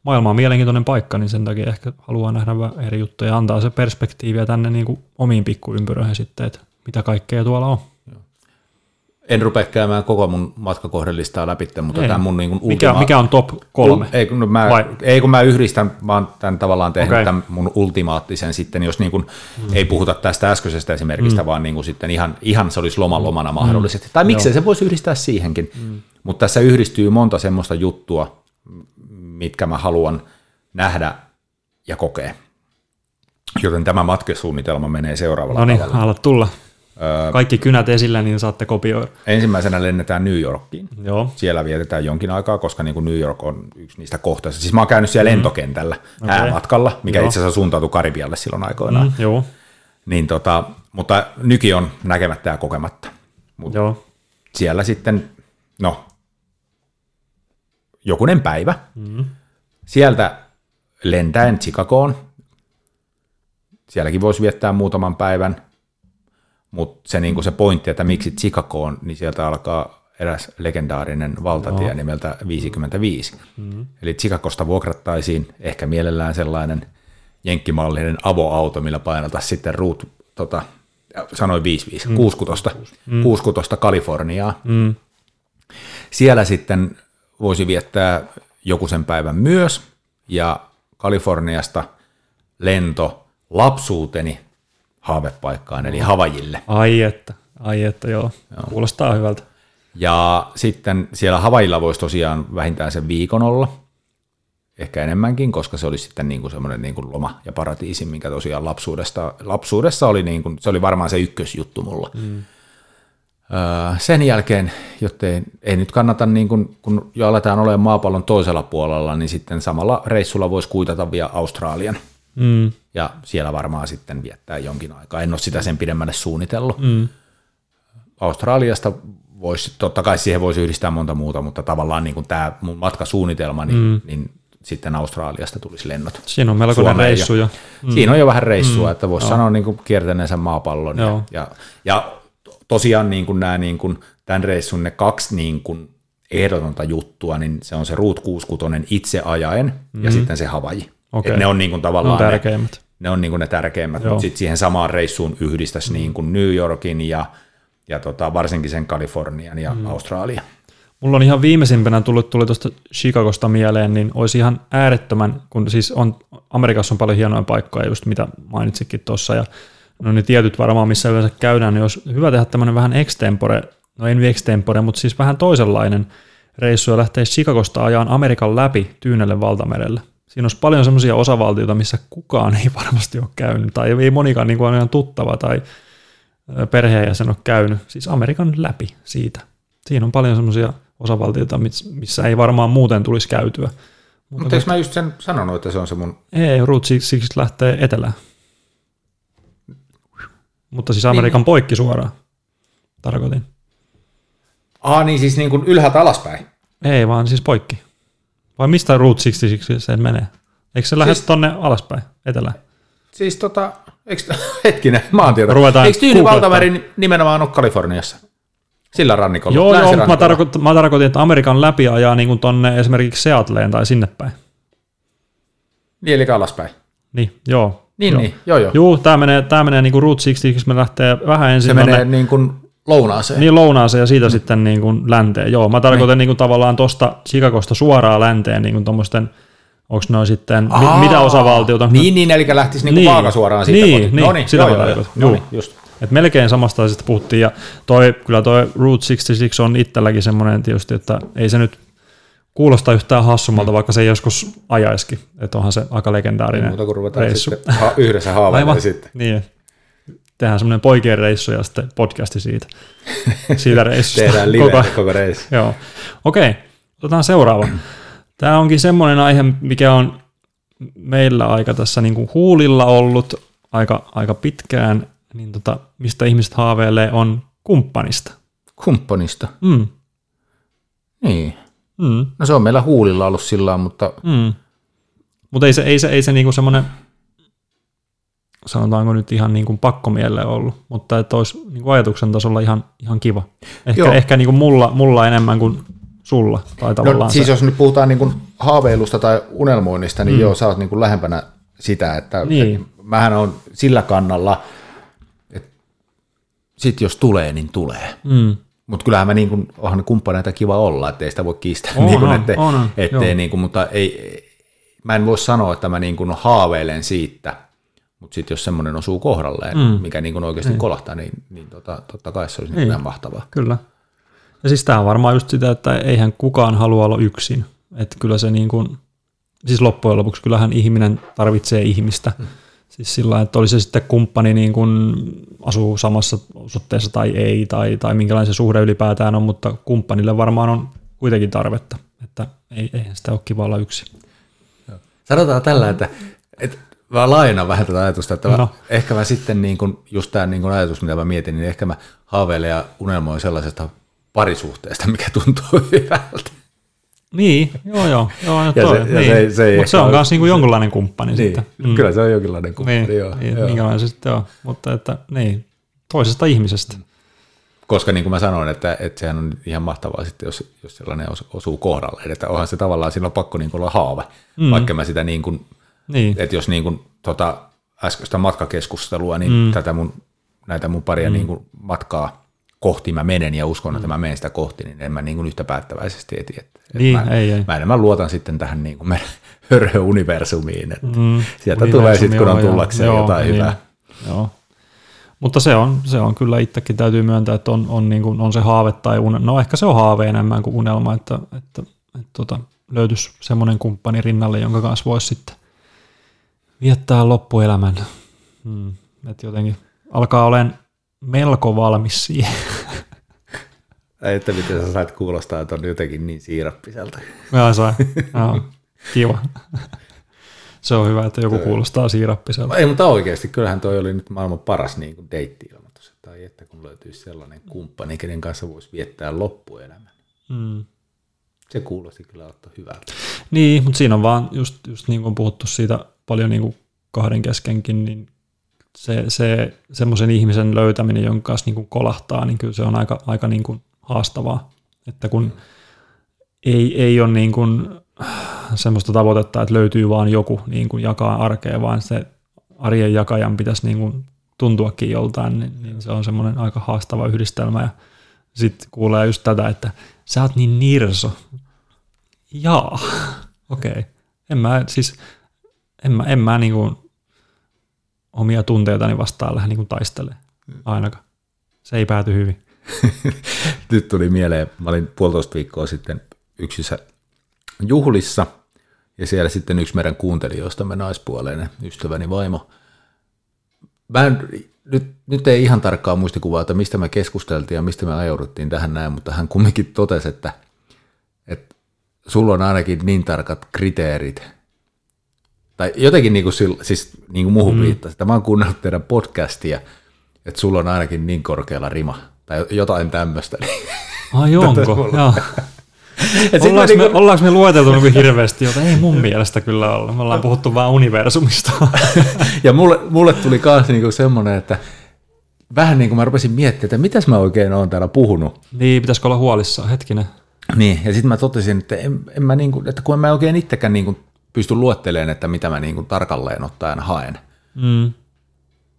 C: maailma on mielenkiintoinen paikka, niin sen takia ehkä haluaa nähdä vähän eri juttuja ja antaa se perspektiiviä tänne niin kuin omiin pikkuympyröihin sitten, että mitä kaikkea tuolla on.
B: En rupea käymään koko mun matkakohdelistaa läpi, mutta
C: Ei.
B: tämä mun niin kuin
C: Mikä, mikä on top kolme?
B: Ei kun, no mä,
C: Vai?
B: ei kun mä yhdistän, mä oon tämän tavallaan tehnyt okay. tämän mun ultimaattisen sitten, jos niin kuin, mm. ei puhuta tästä äskeisestä esimerkistä, mm. vaan niin kuin sitten ihan, ihan se olisi loman lomana mahdollisesti. Tai miksei se voisi yhdistää siihenkin. Mm. Mutta tässä yhdistyy monta semmoista juttua, mitkä mä haluan nähdä ja kokea. Joten tämä matkesuunnitelma menee seuraavalla
C: No niin, alat tulla. Kaikki kynät esillä, niin saatte kopioida.
B: Ensimmäisenä lennetään New Yorkiin.
C: Joo.
B: Siellä vietetään jonkin aikaa, koska niin kuin New York on yksi niistä kohteista. Siis mä oon käynyt siellä lentokentällä
C: Mm. Okei.
B: häämatkalla, mikä
C: Joo.
B: itse asiassa suuntautui Karibialle silloin aikoinaan.
C: Mm, joo,
B: Niin tota, mutta nyki on näkemättä ja kokematta. Mut
C: joo.
B: siellä sitten, no, jokunen päivä.
C: Mm.
B: Sieltä lentäen Chicagoon. Sielläkin voisi viettää muutaman päivän. Mutta se, niin se pointti, että miksi Chicagoon, niin sieltä alkaa eräs legendaarinen valtatie
C: Joo.
B: nimeltä 55. Mm. Eli Chicagosta vuokrattaisiin ehkä mielellään sellainen jenkkimallinen avoauto, millä painaltaisiin sitten ruut, tota, sanoin 55, mm. 66, mm. 66 Kaliforniaa.
C: Mm.
B: Siellä sitten voisi viettää joku sen päivän myös, ja Kaliforniasta lento lapsuuteni haavepaikkaan, eli Havajille.
C: Ai että, ai että, joo. joo. Kuulostaa hyvältä.
B: Ja sitten siellä Havajilla voisi tosiaan vähintään sen viikon olla, ehkä enemmänkin, koska se oli sitten niin kuin semmoinen niin kuin loma ja paratiisi, minkä tosiaan lapsuudesta, lapsuudessa oli, niin kuin, se oli varmaan se ykkösjuttu mulla. Mm. Sen jälkeen, jotta ei, nyt kannata, niin kuin, kun jo aletaan olemaan maapallon toisella puolella, niin sitten samalla reissulla voisi kuitata vielä Australian.
C: Mm.
B: Ja siellä varmaan sitten viettää jonkin aikaa. En ole sitä sen pidemmälle suunnitellut.
C: Mm.
B: Australiasta voisi, totta kai siihen voisi yhdistää monta muuta, mutta tavallaan niin kuin tämä mun matkasuunnitelma, niin, mm. niin sitten Australiasta tulisi lennot.
C: Siinä on melkoinen
B: Suomeen
C: reissu jo.
B: Mm. Siinä on jo vähän reissua, mm. että voisi sanoa niin kuin kiertäneensä maapallon. Ja,
C: Joo.
B: ja, ja tosiaan niin kuin nämä niin kuin tämän reissun ne kaksi niin kuin ehdotonta juttua, niin se on se Route 66 itse ajaen mm. ja sitten se Havaji. Et ne on niin kuin
C: Ne
B: tavallaan
C: on
B: ne,
C: tärkeimmät.
B: ne on niin kuin ne tärkeimmät,
C: Joo.
B: mutta sitten siihen samaan reissuun yhdistäisi niin kuin New Yorkin ja, ja tota, varsinkin sen Kalifornian ja mm. Australia.
C: Mulla on ihan viimeisimpänä tullut, tuli tuosta Chicagosta mieleen, niin olisi ihan äärettömän, kun siis on, Amerikassa on paljon hienoja paikkoja, just mitä mainitsikin tuossa, ja no ne tietyt varmaan, missä yleensä käydään, niin olisi hyvä tehdä tämmöinen vähän extempore, no en extempore, mutta siis vähän toisenlainen reissu ja lähteä Chicagosta ajaan Amerikan läpi Tyynelle valtamerelle. Siinä olisi paljon semmoisia osavaltioita, missä kukaan ei varmasti ole käynyt, tai ei monikaan niin kuin ihan tuttava tai perheenjäsen ole käynyt, siis Amerikan läpi siitä. Siinä on paljon semmoisia osavaltioita, missä ei varmaan muuten tulisi käytyä.
B: Mutta, eikö mä just sen sanonut, että se on se mun...
C: Ei, Route 6 lähtee etelään. Mutta siis Amerikan niin. poikki suoraan, tarkoitin.
B: Ah, niin siis niin kuin ylhäältä alaspäin?
C: Ei, vaan siis poikki. Vai mistä Route 66 sen menee? Eikö se siis... lähde tonne alaspäin, etelään?
B: Siis tota, eikö, hetkinen, maantieto. Ruvetaan eikö Tyyni valtameri nimenomaan ole Kaliforniassa? Sillä rannikolla.
C: Joo, joo mä, tarkoitin, mä tarkoitin, että Amerikan läpi ajaa niin kuin tonne esimerkiksi Seattleen tai sinne päin.
B: Niin, eli alaspäin.
C: Niin, joo.
B: Niin,
C: joo.
B: niin, joo, joo.
C: Joo, tämä menee, tämä menee niin kuin Route 60, me lähtee vähän ensin
B: Se tonne, menee niin kuin lounaaseen.
C: Niin, lounaaseen ja siitä mm. sitten niin kuin länteen. Joo, mä tarkoitan niin. Niin kuin tavallaan tuosta Chicagosta suoraan länteen niin kuin tuommoisten – Onko ne sitten, Aa, mitä osavaltiota?
B: Niin, niin, eli lähtisi niinku niin, vaaka suoraan siitä
C: niin, kotiin. Niin, no niin, sitä joo, joo, joo, niin, just. Et melkein samasta asiasta puhuttiin, ja toi, kyllä toi Route 66 on itselläkin semmoinen tietysti, että ei se nyt kuulosta yhtään hassummalta, mm. vaikka se ei joskus ajaisikin, että onhan se aika legendaarinen
B: niin, mutta kun reissu. Sitten ha- yhdessä haaveilemaan sitten.
C: Niin, tehdään semmoinen poikien reissu ja sitten podcasti siitä, siitä reissusta.
B: Tehdään live koko, koko reissu.
C: Joo. Okei, okay, otetaan seuraava. Tämä onkin semmoinen aihe, mikä on meillä aika tässä niin kuin huulilla ollut aika, aika pitkään, niin tota, mistä ihmiset haaveilee, on kumppanista.
B: Kumppanista?
C: Mm.
B: Niin. Mm. No se on meillä huulilla ollut sillä mutta...
C: Mm. Mutta ei se, ei se, ei se niinku semmoinen, sanotaanko nyt ihan niin kuin pakkomielle ollut, mutta että olisi niin kuin ajatuksen tasolla ihan, ihan kiva. Ehkä, ehkä niin kuin mulla, mulla enemmän kuin sulla? Tai
B: no, siis se... jos nyt puhutaan niin kuin haaveilusta tai unelmoinnista, niin mm. joo, sä oot niin kuin lähempänä sitä, että niin. et, mähän on sillä kannalla, että sit jos tulee, niin tulee.
C: Mm.
B: Mutta kyllähän mä niin kuin, onhan kumppaneita kiva olla, ettei sitä voi kiistää. On, niin kuin, ettei, on, ettei niin kuin, mutta ei, mä en voi sanoa, että mä niin kuin haaveilen siitä, mutta sitten jos semmoinen osuu kohdalleen, mm. mikä niin kuin oikeasti niin. kolahtaa, niin, niin tota, totta kai se olisi niin. ihan mahtavaa.
C: Kyllä. Ja siis tämä on varmaan just sitä, että eihän kukaan halua olla yksin. Että kyllä se niin kuin, siis loppujen lopuksi kyllähän ihminen tarvitsee ihmistä. Hmm. Siis sillä että oli se sitten kumppani niin kuin asuu samassa osoitteessa tai ei, tai, tai minkälainen se suhde ylipäätään on, mutta kumppanille varmaan on kuitenkin tarvetta, että ei, eihän sitä ole kiva olla yksin.
B: Sanotaan tällä, että, että mä laajennan vähän tätä ajatusta, että no. mä, ehkä mä sitten niin kuin, just tämä niin kuin ajatus, mitä mä mietin, niin ehkä mä haaveilen ja unelmoin sellaisesta parisuhteesta, mikä tuntuu hyvältä.
C: Niin, joo joo. joo ja toi, se, niin. se, se Mutta se on myös niinku jonkunlainen kumppani
B: niin,
C: sitten.
B: Mm. Kyllä se on jonkinlainen kumppani, niin, joo.
C: Niin, joo. Minkälainen se sitten on, mutta että niin, toisesta ihmisestä.
B: Koska niin kuin mä sanoin, että, että sehän on ihan mahtavaa sitten, jos, jos sellainen osuu kohdalle. Että onhan se tavallaan, siinä on pakko niin olla haave, mm. vaikka mä sitä niin kuin, niin. että jos niin kuin, tota, äskeistä matkakeskustelua, niin mm. tätä mun, näitä mun paria mm. niin kuin matkaa kohti mä menen ja uskon, että mm. mä menen sitä kohti, niin en mä niin kuin yhtä päättäväisesti eti. Että,
C: niin,
B: mä,
C: ei, ei.
B: mä enemmän luotan sitten tähän niin kuin meidän hörhö-universumiin, että mm, sieltä tulee sitten, kun on tullakseen joo, jotain niin, hyvää.
C: Joo. Mutta se on, se on kyllä itsekin täytyy myöntää, että on, on, niin kuin, on se haave tai unelma. No ehkä se on haave enemmän kuin unelma, että, että, että, että tota, löytyisi semmoinen kumppani rinnalle, jonka kanssa voisi sitten viettää loppuelämän. Hmm. Että jotenkin alkaa olemaan melko valmis siihen.
B: Että miten sä sait kuulostaa, että on jotenkin niin siirappiselta.
C: Joo, sai. Joo, kiva. Se on hyvä, että joku kuulostaa siirappiselta.
B: Ei, mutta oikeasti, kyllähän toi oli nyt maailman paras niin kuin deitti-ilmoitus. Tai että kun löytyisi sellainen kumppani, kenen kanssa voisi viettää loppuelämän.
C: Mm.
B: Se kuulosti kyllä ottaa hyvältä.
C: Niin, mutta siinä on vaan just, just niin kuin on puhuttu siitä paljon niin kuin kahden keskenkin, niin se, se semmoisen ihmisen löytäminen, jonka kanssa niin kuin kolahtaa, niin kyllä se on aika, aika niin kuin haastavaa. Että kun ei, ei ole niin kuin semmoista tavoitetta, että löytyy vaan joku niin kuin jakaa arkea, vaan se arjen jakajan pitäisi niin kuin tuntuakin joltain, niin, niin se on semmoinen aika haastava yhdistelmä. Ja sitten kuulee just tätä, että sä oot niin nirso. Jaa, okei. Okay. En mä siis, en mä, en mä niinku omia tunteitani vastaan lähde niinku taistele ainakaan. Se ei pääty hyvin.
B: Nyt tuli mieleen, mä olin puolitoista viikkoa sitten yksissä juhlissa, ja siellä sitten yksi meidän kuuntelijoistamme naispuoleinen ystäväni vaimo. Mä en, nyt, nyt ei ihan tarkkaa muistikuvaa, että mistä me keskusteltiin ja mistä me ajauduttiin tähän näin, mutta hän kumminkin totesi, että, että sulla on ainakin niin tarkat kriteerit, tai jotenkin niin kuin, siis niin kuin muuhun mm. viittasi, että mä oon kuunnellut teidän podcastia, että sulla on ainakin niin korkealla rima, tai jotain tämmöistä.
C: Ai onko? Joo. ollaanko, me, niinku... ollaanko me lueteltu niin hirveästi, jota ei mun mielestä kyllä olla. Me ollaan puhuttu vaan universumista.
B: ja mulle, mulle tuli myös niinku semmoinen, että vähän niin kuin mä rupesin miettimään, että mitäs mä oikein oon täällä puhunut.
C: Niin, pitäisikö olla huolissaan, hetkinen.
B: Niin, ja sitten mä totesin, että, en, en mä niinku, että kun en mä oikein itsekään niinku pysty luettelemaan, että mitä mä niinku tarkalleen ottaen haen. Mm.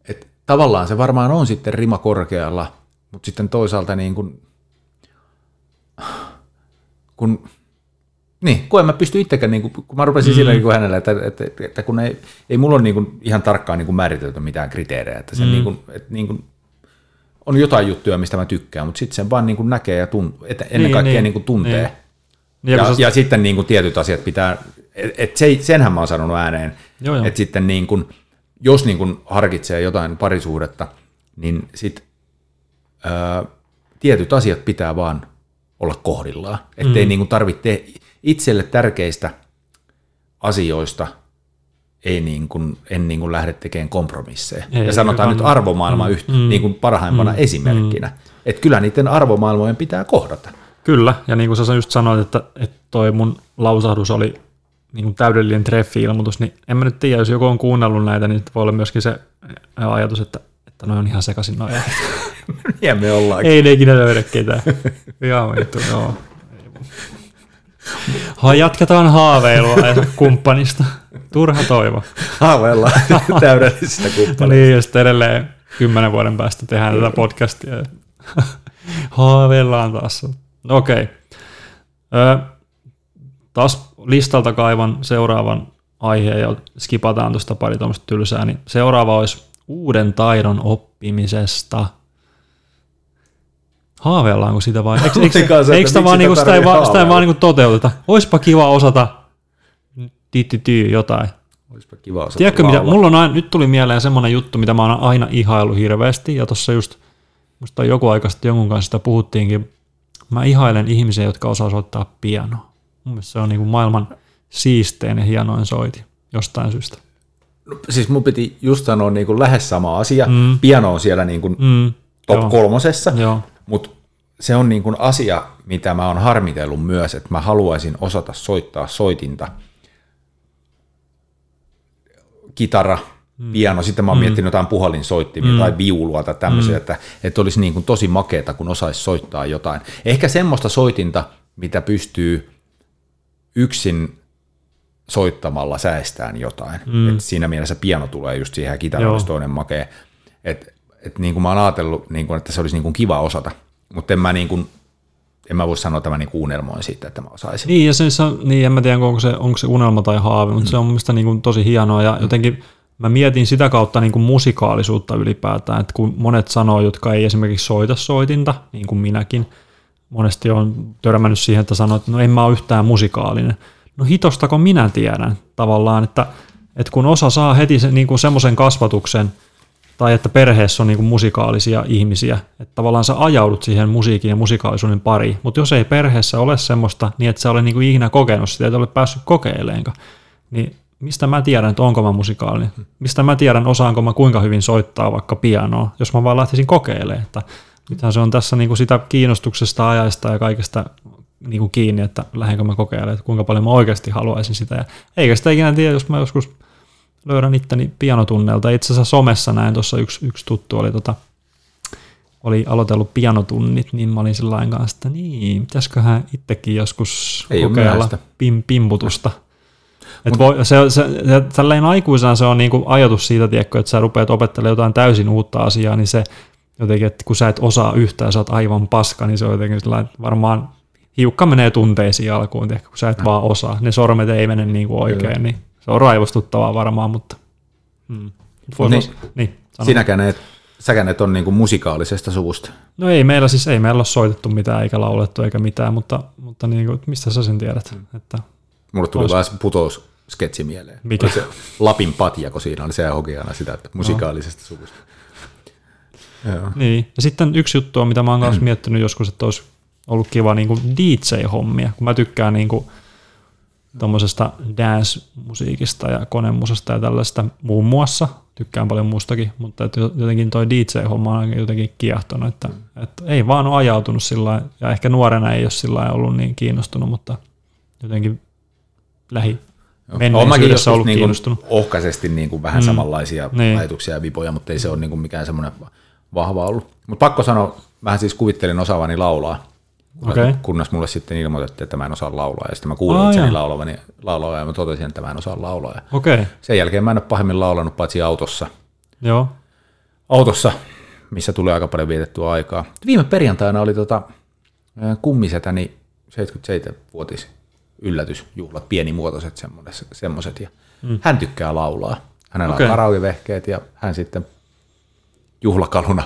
B: Et tavallaan se varmaan on sitten rima korkealla, mutta sitten toisaalta niin kuin, kun, niin, kun en mä pysty itsekään, niin kuin, kun mä rupesin mm. sillä niin kuin hänelle, että, että, että, että kun ei, ei mulla ole niin kuin ihan tarkkaan niin kuin määritelty mitään kriteerejä, että, se mm. niin kuin, että niin kuin, on jotain juttuja, mistä mä tykkään, mutta sitten sen vaan niin kuin näkee ja tunt, että ennen niin, kaikkea niin, niin kuin tuntee. Niin. Ja, ja, ja sitten niin kuin tietyt asiat pitää, että se, senhän mä oon sanonut ääneen, että sitten niin kuin, jos niin kuin harkitsee jotain parisuhdetta, niin sitten tietyt asiat pitää vaan olla kohdillaan. Ettei mm. niin tarvitse itselle tärkeistä asioista ei niin kuin, en niin kuin lähde tekemään kompromisseja. Ei, ja sanotaan nyt arvomaailma mm, yht, mm, niin kuin parhaimpana mm, esimerkkinä. Mm. Että kyllä niiden arvomaailmojen pitää kohdata.
C: Kyllä, ja niin kuin sä just sanoit, että, että toi mun lausahdus oli niin kuin täydellinen treffi-ilmoitus, niin en mä nyt tiedä, jos joku on kuunnellut näitä, niin voi olla myöskin se ajatus, että, että noi on ihan sekaisin noin.
B: ja me ollaan.
C: Ei ne ikinä löydä ketään. Ihan vittu, joo. Ha, jatketaan haaveilua kumppanista. Turha toivo.
B: Haaveillaan täydellisestä kumppanista.
C: niin, ja sitten edelleen kymmenen vuoden päästä tehdään tätä podcastia. Haaveillaan taas. Okei. Okay. taas listalta kaivan seuraavan aiheen ja skipataan tuosta pari tuommoista tylsää, niin seuraava olisi uuden taidon oppimisesta – Haaveillaanko sitä vai? Eikö, eikö, eikö, eikö sitä, vaan, niinku, sitä, ei vaan, sitä ei vaan niinku toteuteta? Oispa kiva osata tyy jotain.
B: Oispa kiva osata
C: Tiedätkö, mitä, mulla on aina, nyt tuli mieleen semmoinen juttu, mitä mä oon aina ihailu hirveästi, ja tuossa just, musta joku aika sitten jonkun kanssa sitä puhuttiinkin, mä ihailen ihmisiä, jotka osaa soittaa pianoa. Mun mielestä se on niinku maailman siistein ja hienoin soiti jostain syystä.
B: No, siis mun piti just sanoa niin kuin lähes sama asia. Mm. Piano on siellä niin kuin mm. top Joo. kolmosessa, Joo. Mutta se on niin kuin asia, mitä mä oon harmitellut myös, että mä haluaisin osata soittaa soitinta. Kitara, mm. piano, sitten mä oon mm. miettinyt jotain puhallinsoittimia mm. tai viulua tai tämmöisiä, mm. että, että olisi niin kuin tosi makeeta, kun osaisi soittaa jotain. Ehkä semmoista soitinta, mitä pystyy yksin soittamalla säästään jotain. Mm. Et siinä mielessä piano tulee just siihen ja kitara olisi toinen makea. Et että niin kuin mä oon ajatellut, niin kuin, että se olisi niin kuin kiva osata, mutta en mä, niin kuin, en mä voi sanoa, että mä niin unelmoin siitä, että mä osaisin.
C: Niin, ja se, niin en mä tiedä, onko se, onko se unelma tai haave, mutta mm. se on mielestäni niin kuin tosi hienoa, ja mm. jotenkin mä mietin sitä kautta niin kuin musikaalisuutta ylipäätään, että kun monet sanoo, jotka ei esimerkiksi soita soitinta, niin kuin minäkin, monesti on törmännyt siihen, että sanoo, että no en mä ole yhtään musikaalinen. No hitostako minä tiedän tavallaan, että, että kun osa saa heti se, niin kuin semmoisen kasvatuksen, tai että perheessä on niin musikaalisia ihmisiä, että tavallaan sä ajaudut siihen musiikin ja musikaalisuuden pariin, mutta jos ei perheessä ole semmoista, niin että sä ole niin ikinä kokenut sitä, et ole päässyt kokeileenkaan, niin mistä mä tiedän, että onko mä musikaalinen? Mistä mä tiedän, osaanko mä kuinka hyvin soittaa vaikka pianoa, jos mä vaan lähtisin kokeilemaan, että se on tässä niin kuin sitä kiinnostuksesta, ajasta ja kaikesta niin kuin kiinni, että lähdenkö mä kokeilemaan, että kuinka paljon mä oikeasti haluaisin sitä. Ja eikä sitä ikinä tiedä, jos mä joskus löydän itteni pianotunnelta. Itse asiassa somessa näin tuossa yksi, yksi tuttu oli, tota, oli aloitellut pianotunnit, niin mä olin sillä kanssa, että niin, pitäisiköhän itsekin joskus Ei kokeilla pim, pimputusta. Et voi, se, se, se, tälleen aikuisena se on niinku ajatus siitä, tiedätkö, että sä rupeat opettelemaan jotain täysin uutta asiaa, niin se jotenkin, että kun sä et osaa yhtään, sä oot aivan paska, niin se on jotenkin sellainen, varmaan hiukka menee tunteisiin alkuun, tiedä, kun sä et vaan osaa. Ne sormet ei mene niin kuin oikein, niin se on raivostuttavaa varmaan, mutta... Mm. Vois
B: Niin.
C: niin, niin sano.
B: Sinäkään et, säkään et on niinku musikaalisesta suvusta.
C: No ei meillä siis, ei meillä ole soitettu mitään eikä laulettu eikä mitään, mutta, mutta niin kuin, mistä sä sen tiedät?
B: Mm.
C: Että,
B: Mulle tuli se putous sketsi mieleen.
C: Mikä?
B: Oli Se Lapin patja, kun siinä oli se hokeana sitä, että musikaalisesta suvusta. Joo.
C: niin. Ja sitten yksi juttu on, mitä mä oon
B: Mm.
C: kanssa miettinyt joskus, että olisi ollut kiva niin kuin DJ-hommia, kun mä tykkään niin kuin tuommoisesta dance-musiikista ja konemusasta ja tällaista muun muassa. Tykkään paljon muustakin, mutta jotenkin toi DJ-homma on jotenkin kiehtonut, että,
B: Mm.
C: että ei vaan ole ajautunut sillä lailla, ja ehkä nuorena ei ole sillä lailla ollut niin kiinnostunut, mutta jotenkin lähi menneisyydessä ollut
B: niin
C: kiinnostunut.
B: ohkaisesti niin kuin vähän mm. samanlaisia
C: Niin.
B: ajatuksia ja vipoja, mutta ei se ole niin kuin mikään semmoinen vahva ollut. Mutta pakko sanoa, vähän siis kuvittelin osaavani laulaa,
C: Okei.
B: kunnes mulle sitten ilmoitettiin, että mä en osaa laulaa. Ja sitten mä kuulin itseni
C: joo.
B: laulavani, laulaa ja mä totesin, että mä en osaa laulaa.
C: Okay.
B: sen jälkeen mä en ole pahemmin laulanut paitsi autossa.
C: joo.
B: Autossa, missä tuli aika paljon vietettyä aikaa. Viime perjantaina oli tota, kummisetäni 77-vuotis yllätysjuhlat, pienimuotoiset semmoiset, ja mm. hän tykkää laulaa. Hänellä
C: Okei.
B: on karaokevehkeet ja hän sitten juhlakaluna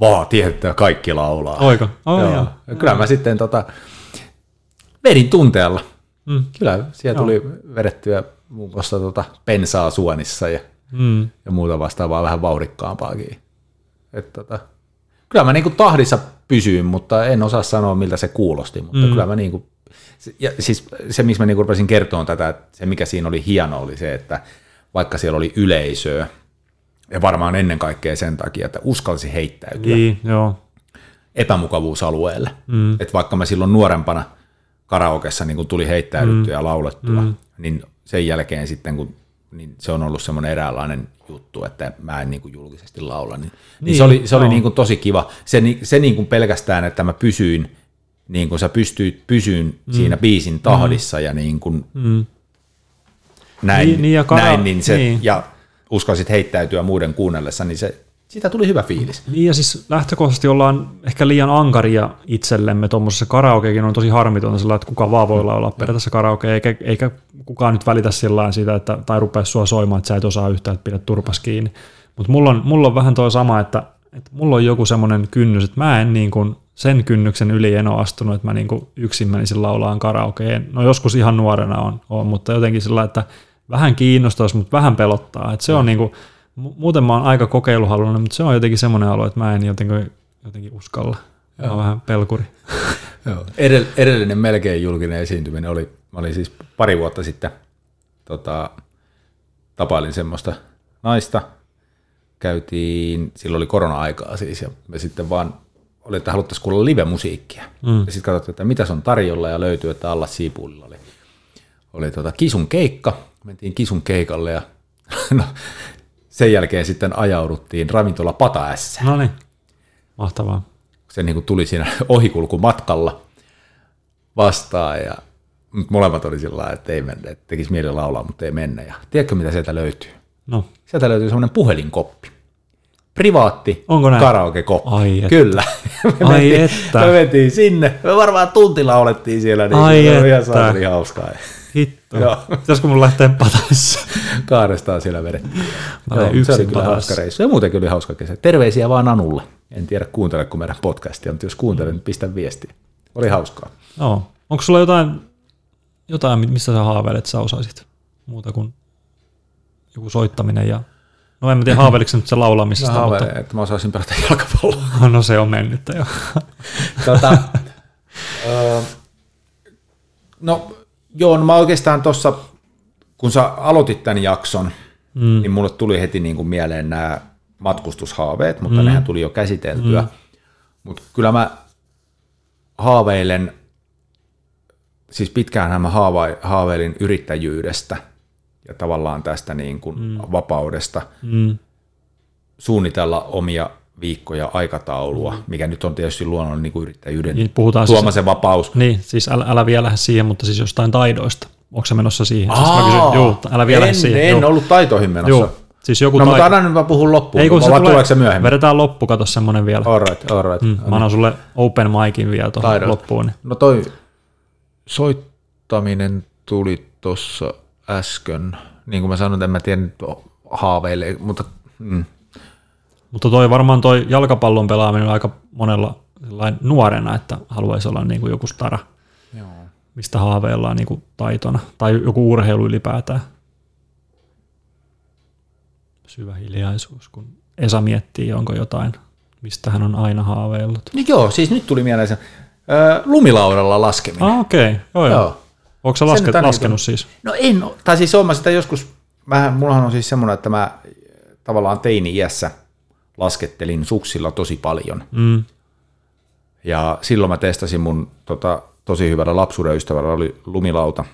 B: vaatii, että kaikki laulaa.
C: Oiko? Oh,
B: Joo.
C: joo.
B: Ja Kyllä mä sitten tota, vedin tunteella.
C: Mm.
B: Kyllä siellä tuli vedettyä muun muassa tota pensaa suonissa ja,
C: Mm.
B: ja muuta vastaavaa vähän vauhdikkaampaakin. Et tota, kyllä mä niinku tahdissa pysyin, mutta en osaa sanoa miltä se kuulosti, mutta mm. kyllä mä niinku, ja siis se miksi mä niinku rupesin kertomaan tätä, että se mikä siinä oli hieno oli se, että vaikka siellä oli yleisöä, ja varmaan ennen kaikkea sen takia, että uskalsi heittäytyä
C: Niin, joo.
B: epämukavuusalueelle. Mm. Et vaikka mä silloin nuorempana karaokessa niin kun tuli heittäydyttyä mm. ja laulettua, mm. niin sen jälkeen sitten, kun niin se on ollut semmoinen eräänlainen juttu, että mä en niin kuin julkisesti laula, niin, niin,
C: Niin,
B: se oli, se oli niin kuin tosi kiva. Se, se niin kuin pelkästään, että mä pysyin, niin kuin sä pystyit pysyyn mm. siinä biisin tahdissa mm. ja niin kuin
C: Mm.
B: näin,
C: Niin- niin ja kara-
B: näin niin se,
C: niin.
B: ja uskalsit heittäytyä muuden kuunnellessa, niin se, siitä tuli hyvä fiilis.
C: Niin ja siis lähtökohtaisesti ollaan ehkä liian ankaria itsellemme tuommoisessa karaokekin on tosi harmitonta sillä, että kuka vaan voi laulaa periaatteessa karaoke, eikä, eikä kukaan nyt välitä sillä siitä, että, tai rupea sua soimaan, että sä et osaa yhtään, että pidät turpas kiinni. Mutta mulla on, mulla on vähän toi sama, että, että mulla on joku semmoinen kynnys, että mä en niin kuin sen kynnyksen yli en ole astunut, että mä niin kuin yksin menisin laulaan karaokeen. No joskus ihan nuorena on, on mutta jotenkin sillä, että vähän kiinnostaisi, mutta vähän pelottaa. Että se on niin kuin, mu- muuten mä oon aika kokeiluhaluinen, mutta se on jotenkin semmoinen alue, että mä en jotenkin, jotenkin uskalla. Mä oon vähän pelkuri.
B: Joo. Edell- edellinen melkein julkinen esiintyminen oli, mä olin siis pari vuotta sitten, tota, tapailin semmoista naista, käytiin, silloin oli korona-aikaa siis, ja me sitten vaan oli, että haluttaisiin kuulla live-musiikkia. Mm. Ja sitten katsottiin, että mitä se on tarjolla, ja löytyi, että alla Siipuulilla oli, oli tota Kisun keikka, mentiin Kisun keikalle, ja no, sen jälkeen sitten ajauduttiin ravintola Pata S
C: No niin, mahtavaa.
B: se niin kuin tuli siinä ohikulkumatkalla vastaan ja molemmat oli sillä lailla, että ei mennä, että tekisi mieli laulaa, mutta ei mennä. Ja tiedätkö, mitä sieltä löytyy?
C: No,
B: Sieltä löytyy semmoinen puhelinkoppi. Privaatti
C: Onko näin?
B: karaokekoppi.
C: Ai että.
B: Kyllä. Me
C: Ai
B: mentiin,
C: että.
B: Me mentiin sinne. Me varmaan tunti laulettiin siellä. Niin
C: Ai
B: se oli ihan
C: että.
B: saatani hauskaa.
C: Hitto.
B: Joo.
C: Pitäisikö mun lähteä pataissa?
B: Kahdestaan siellä
C: olen
B: Joo, se
C: yksin
B: oli kyllä
C: Patassa.
B: hauska reissu. Ja muutenkin oli hauska kesä. Terveisiä vaan Anulle. En tiedä kuunteleeko meidän podcastia, mutta jos kuuntelen, niin pistä viestiä. Oli hauskaa.
C: Joo. Onko sulla jotain, jotain, mistä sä haaveilet, että sä osaisit muuta kuin joku soittaminen ja No en mä tiedä haaveiliko nyt se laulamisesta,
B: Mä
C: mutta
B: haaveilen, että mä osaisin pelata jalkapalloa.
C: no se on mennyt jo.
B: tota, ö, no joo, no mä oikeastaan tuossa, kun sä aloitit tämän jakson, mm. niin mulle tuli heti niin kuin mieleen nämä matkustushaaveet, mutta mm. nehän tuli jo käsiteltyä. Mm. Mutta kyllä mä haaveilen, siis pitkään mä haaveilin yrittäjyydestä ja tavallaan tästä niin kuin mm. vapaudesta
C: Mm.
B: suunnitella omia viikkoja aikataulua, mikä nyt on tietysti luonnollinen niin kuin yrittäjyyden
C: Niin puhutaan
B: tuoma
C: siis,
B: se vapaus.
C: niin, siis älä, älä vielä lähde siihen, mutta siis jostain taidoista. Onko se menossa siihen? Siis
B: Aa,
C: kysyn, juu, älä vielä
B: en,
C: lähde siihen.
B: en
C: juu.
B: ollut taitoihin menossa.
C: Joo, Siis joku
B: No
C: tai...
B: mutta anna nyt mä puhun loppuun,
C: Ei kun se tulee,
B: se myöhemmin?
C: vedetään loppu, kato semmonen vielä.
B: All right, all right.
C: Mm, mä annan sulle open micin vielä tuohon
B: Taidot.
C: loppuun. Niin.
B: No toi soittaminen tuli tuossa äsken, niin kuin mä sanoin, en mä tiedä nyt haaveille, mutta mm,
C: Mutta toi varmaan toi jalkapallon pelaaminen on aika monella nuorena, että haluaisi olla niin kuin joku stara,
B: joo.
C: mistä haaveillaan niin kuin taitona, tai joku urheilu ylipäätään. Syvä hiljaisuus, kun Esa miettii, onko jotain, mistä hän on aina haaveillut.
B: Niin joo, siis nyt tuli mieleen se ö, lumilaudalla laskeminen.
C: Ah, okei. Okay. Joo, joo.
B: Joo.
C: Onko sä
B: Se
C: laske,
B: on
C: laskenut
B: niinku-
C: siis?
B: No en tai siis oon mä sitä joskus, mä, mullahan on siis semmoinen, että mä tavallaan teini-iässä laskettelin suksilla tosi paljon.
C: Mm.
B: Ja silloin mä testasin mun tota, tosi hyvällä lapsuuden ystävällä oli lumilauta,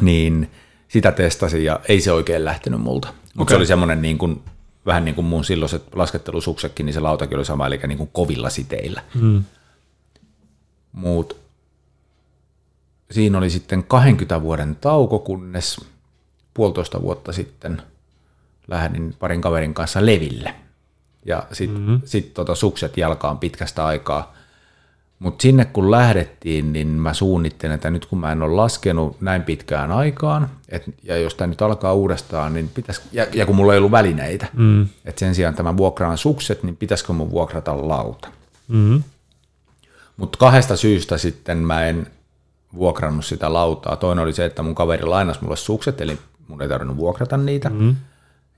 B: niin sitä testasin ja ei se oikein lähtenyt multa. Mutta
C: Okei.
B: se oli semmoinen niin kuin, vähän niin kuin mun silloiset laskettelusuksetkin, niin se lautakin oli sama, eli niin kuin kovilla siteillä.
C: Mm.
B: Mut siinä oli sitten 20 vuoden tauko, kunnes puolitoista vuotta sitten lähdin parin kaverin kanssa leville. Ja sitten mm-hmm. sit tota sukset jalkaan pitkästä aikaa. Mutta sinne kun lähdettiin, niin mä suunnittelin, että nyt kun mä en ole laskenut näin pitkään aikaan, et, ja jos tämä nyt alkaa uudestaan, niin pitäis, ja, ja kun mulla ei ollut välineitä, mm. että sen sijaan että mä vuokraan sukset, niin pitäisikö mun vuokrata lauta.
C: Mm.
B: Mutta kahdesta syystä sitten mä en vuokrannut sitä lautaa. Toinen oli se, että mun kaveri lainasi mulle sukset, eli mun ei tarvinnut vuokrata niitä. Mm.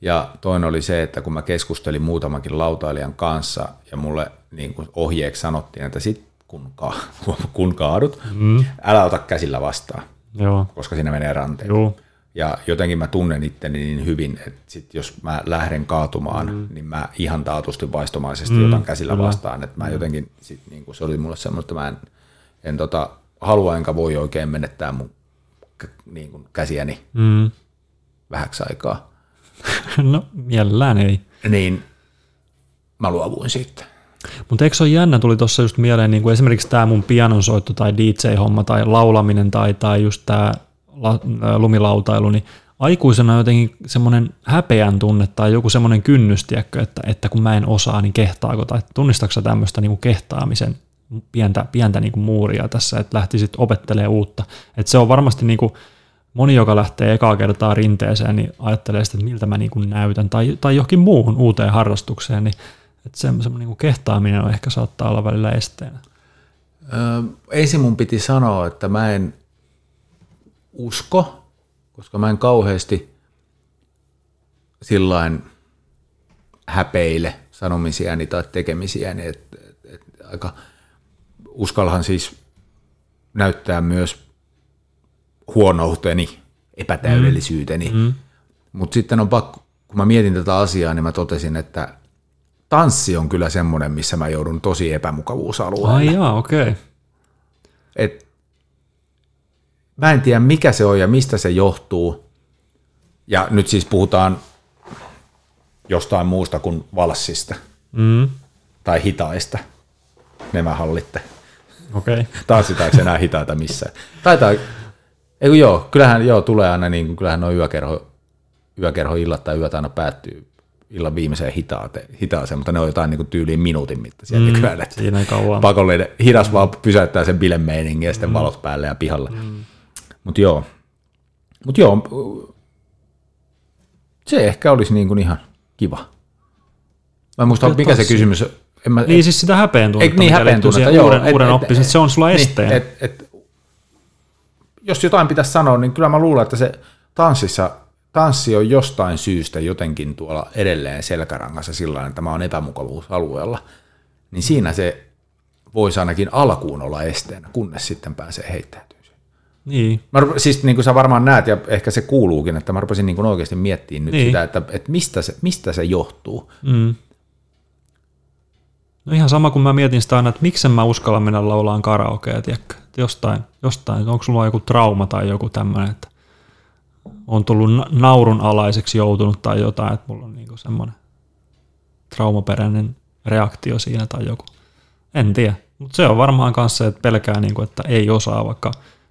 B: Ja toinen oli se, että kun mä keskustelin muutamankin lautailijan kanssa ja mulle niin kuin ohjeeksi sanottiin, että sit kun, ka- kun kaadut, mm. älä ota käsillä vastaan,
C: Joo.
B: koska siinä menee ranteen.
C: Joo.
B: Ja jotenkin mä tunnen itteni niin hyvin, että sit jos mä lähden kaatumaan, mm. niin mä ihan taatusti vaistomaisesti mm, otan käsillä
C: kyllä.
B: vastaan. Että mä jotenkin, sit, niin se oli mulle semmoinen, että mä en, en tota, halua enkä voi oikein menettää mun niin kuin käsiäni
C: Mm.
B: vähäksi aikaa.
C: No, mielellään ei.
B: Niin mä luovuin siitä.
C: Mutta eikö se ole jännä, tuli tuossa just mieleen niin kuin esimerkiksi tämä mun pianonsoitto tai DJ-homma tai laulaminen tai, tai just tämä lumilautailu, niin aikuisena on jotenkin semmoinen häpeän tunne tai joku semmoinen kynnys, tiedätkö, että, että kun mä en osaa, niin kehtaako, tai tunnistatko tämmöistä niin kuin kehtaamisen pientä, pientä niin kuin muuria tässä, että lähtisit opettelemaan uutta. Että se on varmasti niin kuin, moni, joka lähtee ekaa kertaa rinteeseen, niin ajattelee sitä, että miltä mä niin kuin näytän, tai, tai johonkin muuhun uuteen harrastukseen, niin että se, semmoinen niin kuin kehtaaminen on ehkä saattaa olla välillä esteenä.
B: Öö, ensin mun piti sanoa, että mä en usko, koska mä en kauheasti sillain häpeile sanomisiäni tai tekemisiäni, että et, et, aika uskalhan siis näyttää myös huonouteni, epätäydellisyyteni, mm. mutta sitten on pakko, kun mä mietin tätä asiaa, niin mä totesin, että tanssi on kyllä semmoinen, missä mä joudun tosi epämukavuusalueelle.
C: Ai jaa, okei. Okay.
B: Et mä en tiedä mikä se on ja mistä se johtuu. Ja nyt siis puhutaan jostain muusta kuin valssista
C: Mm,
B: tai hitaista. Ne mä hallitte.
C: okei. Okay.
B: Tanssitaanko enää hitaita missään? Taitaa, ei joo, kyllähän joo, tulee aina niin kuin, kyllähän nuo yökerho, yökerhoillat tai yöt aina päättyy illan viimeiseen hitaate, hitaaseen, mutta ne on jotain niin kuin tyyliin minuutin mittaisia mm, nykyään. että
C: Siinä ei kauan.
B: pakollinen, hidas vaan pysäyttää sen bilemeiningin ja sitten mm. valot päälle ja pihalla. Mm. Mutta joo, Mut joo, se ehkä olisi niin kuin ihan kiva. Mä en muista, mikä se kysymys en mä,
C: Niin siis sitä häpeen tunnetta,
B: niin häpeen tunnetta,
C: siihen
B: joo.
C: uuden, uuden oppimisen, se on sulla esteen.
B: Niin, et, et, jos jotain pitäisi sanoa, niin kyllä mä luulen, että se tanssissa, tanssi on jostain syystä jotenkin tuolla edelleen selkärangassa sillä tavalla, että mä oon epämukavuusalueella, niin siinä se voisi ainakin alkuun olla esteenä, kunnes sitten pääsee heittäytymään.
C: Niin.
B: Mä rup- siis niin kuin sä varmaan näet, ja ehkä se kuuluukin, että mä rupesin niin kuin oikeasti miettimään nyt
C: Niin.
B: sitä, että, että mistä, se, mistä se johtuu.
C: Mm. No ihan sama kuin mä mietin sitä aina, että miksen mä uskallan mennä laulaan karaokea, tiedätkö? Että Jostain, jostain, onko sulla joku trauma tai joku tämmöinen, että on tullut na- naurun alaiseksi joutunut tai jotain, että mulla on niinku semmoinen traumaperäinen reaktio siinä tai joku. En tiedä, mutta se on varmaan kanssa että pelkää, niinku, että ei osaa, vaikka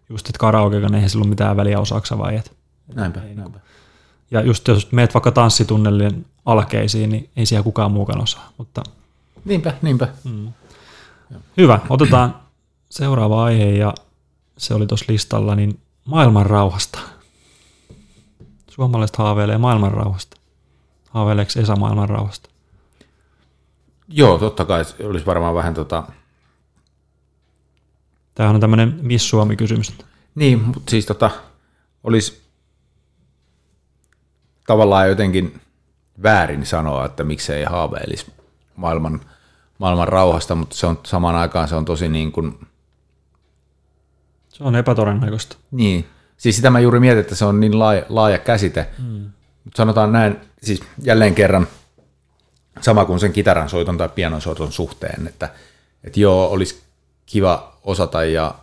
C: just, että karaokekaan eihän sillä ole mitään väliä osaaksa vai et.
B: Näinpä,
C: Ei
B: näinpä.
C: Ja just jos meet vaikka tanssitunnelien alkeisiin, niin ei siellä kukaan muukaan osaa. Mutta
B: Niinpä, niinpä.
C: hyvä, otetaan seuraava aihe ja se oli tuossa listalla, niin maailman rauhasta. Suomalaiset haaveilee maailman rauhasta. Haaveileeko Esa maailman rauhasta?
B: Joo, totta kai olisi varmaan vähän tota...
C: Tämähän on tämmöinen Miss Suomi-kysymys.
B: Niin, mutta siis tota, olisi tavallaan jotenkin väärin sanoa, että miksei haaveilisi maailman, maailman rauhasta, mutta se on samaan aikaan se on tosi niin kuin,
C: Se on epätodennäköistä.
B: niin, siis sitä mä juuri mietin, että se on niin laaja, laaja käsite, mm. mutta sanotaan näin, siis jälleen kerran sama kuin sen kitaran soiton tai pianon soiton suhteen, että, että joo, olisi kiva osata ja,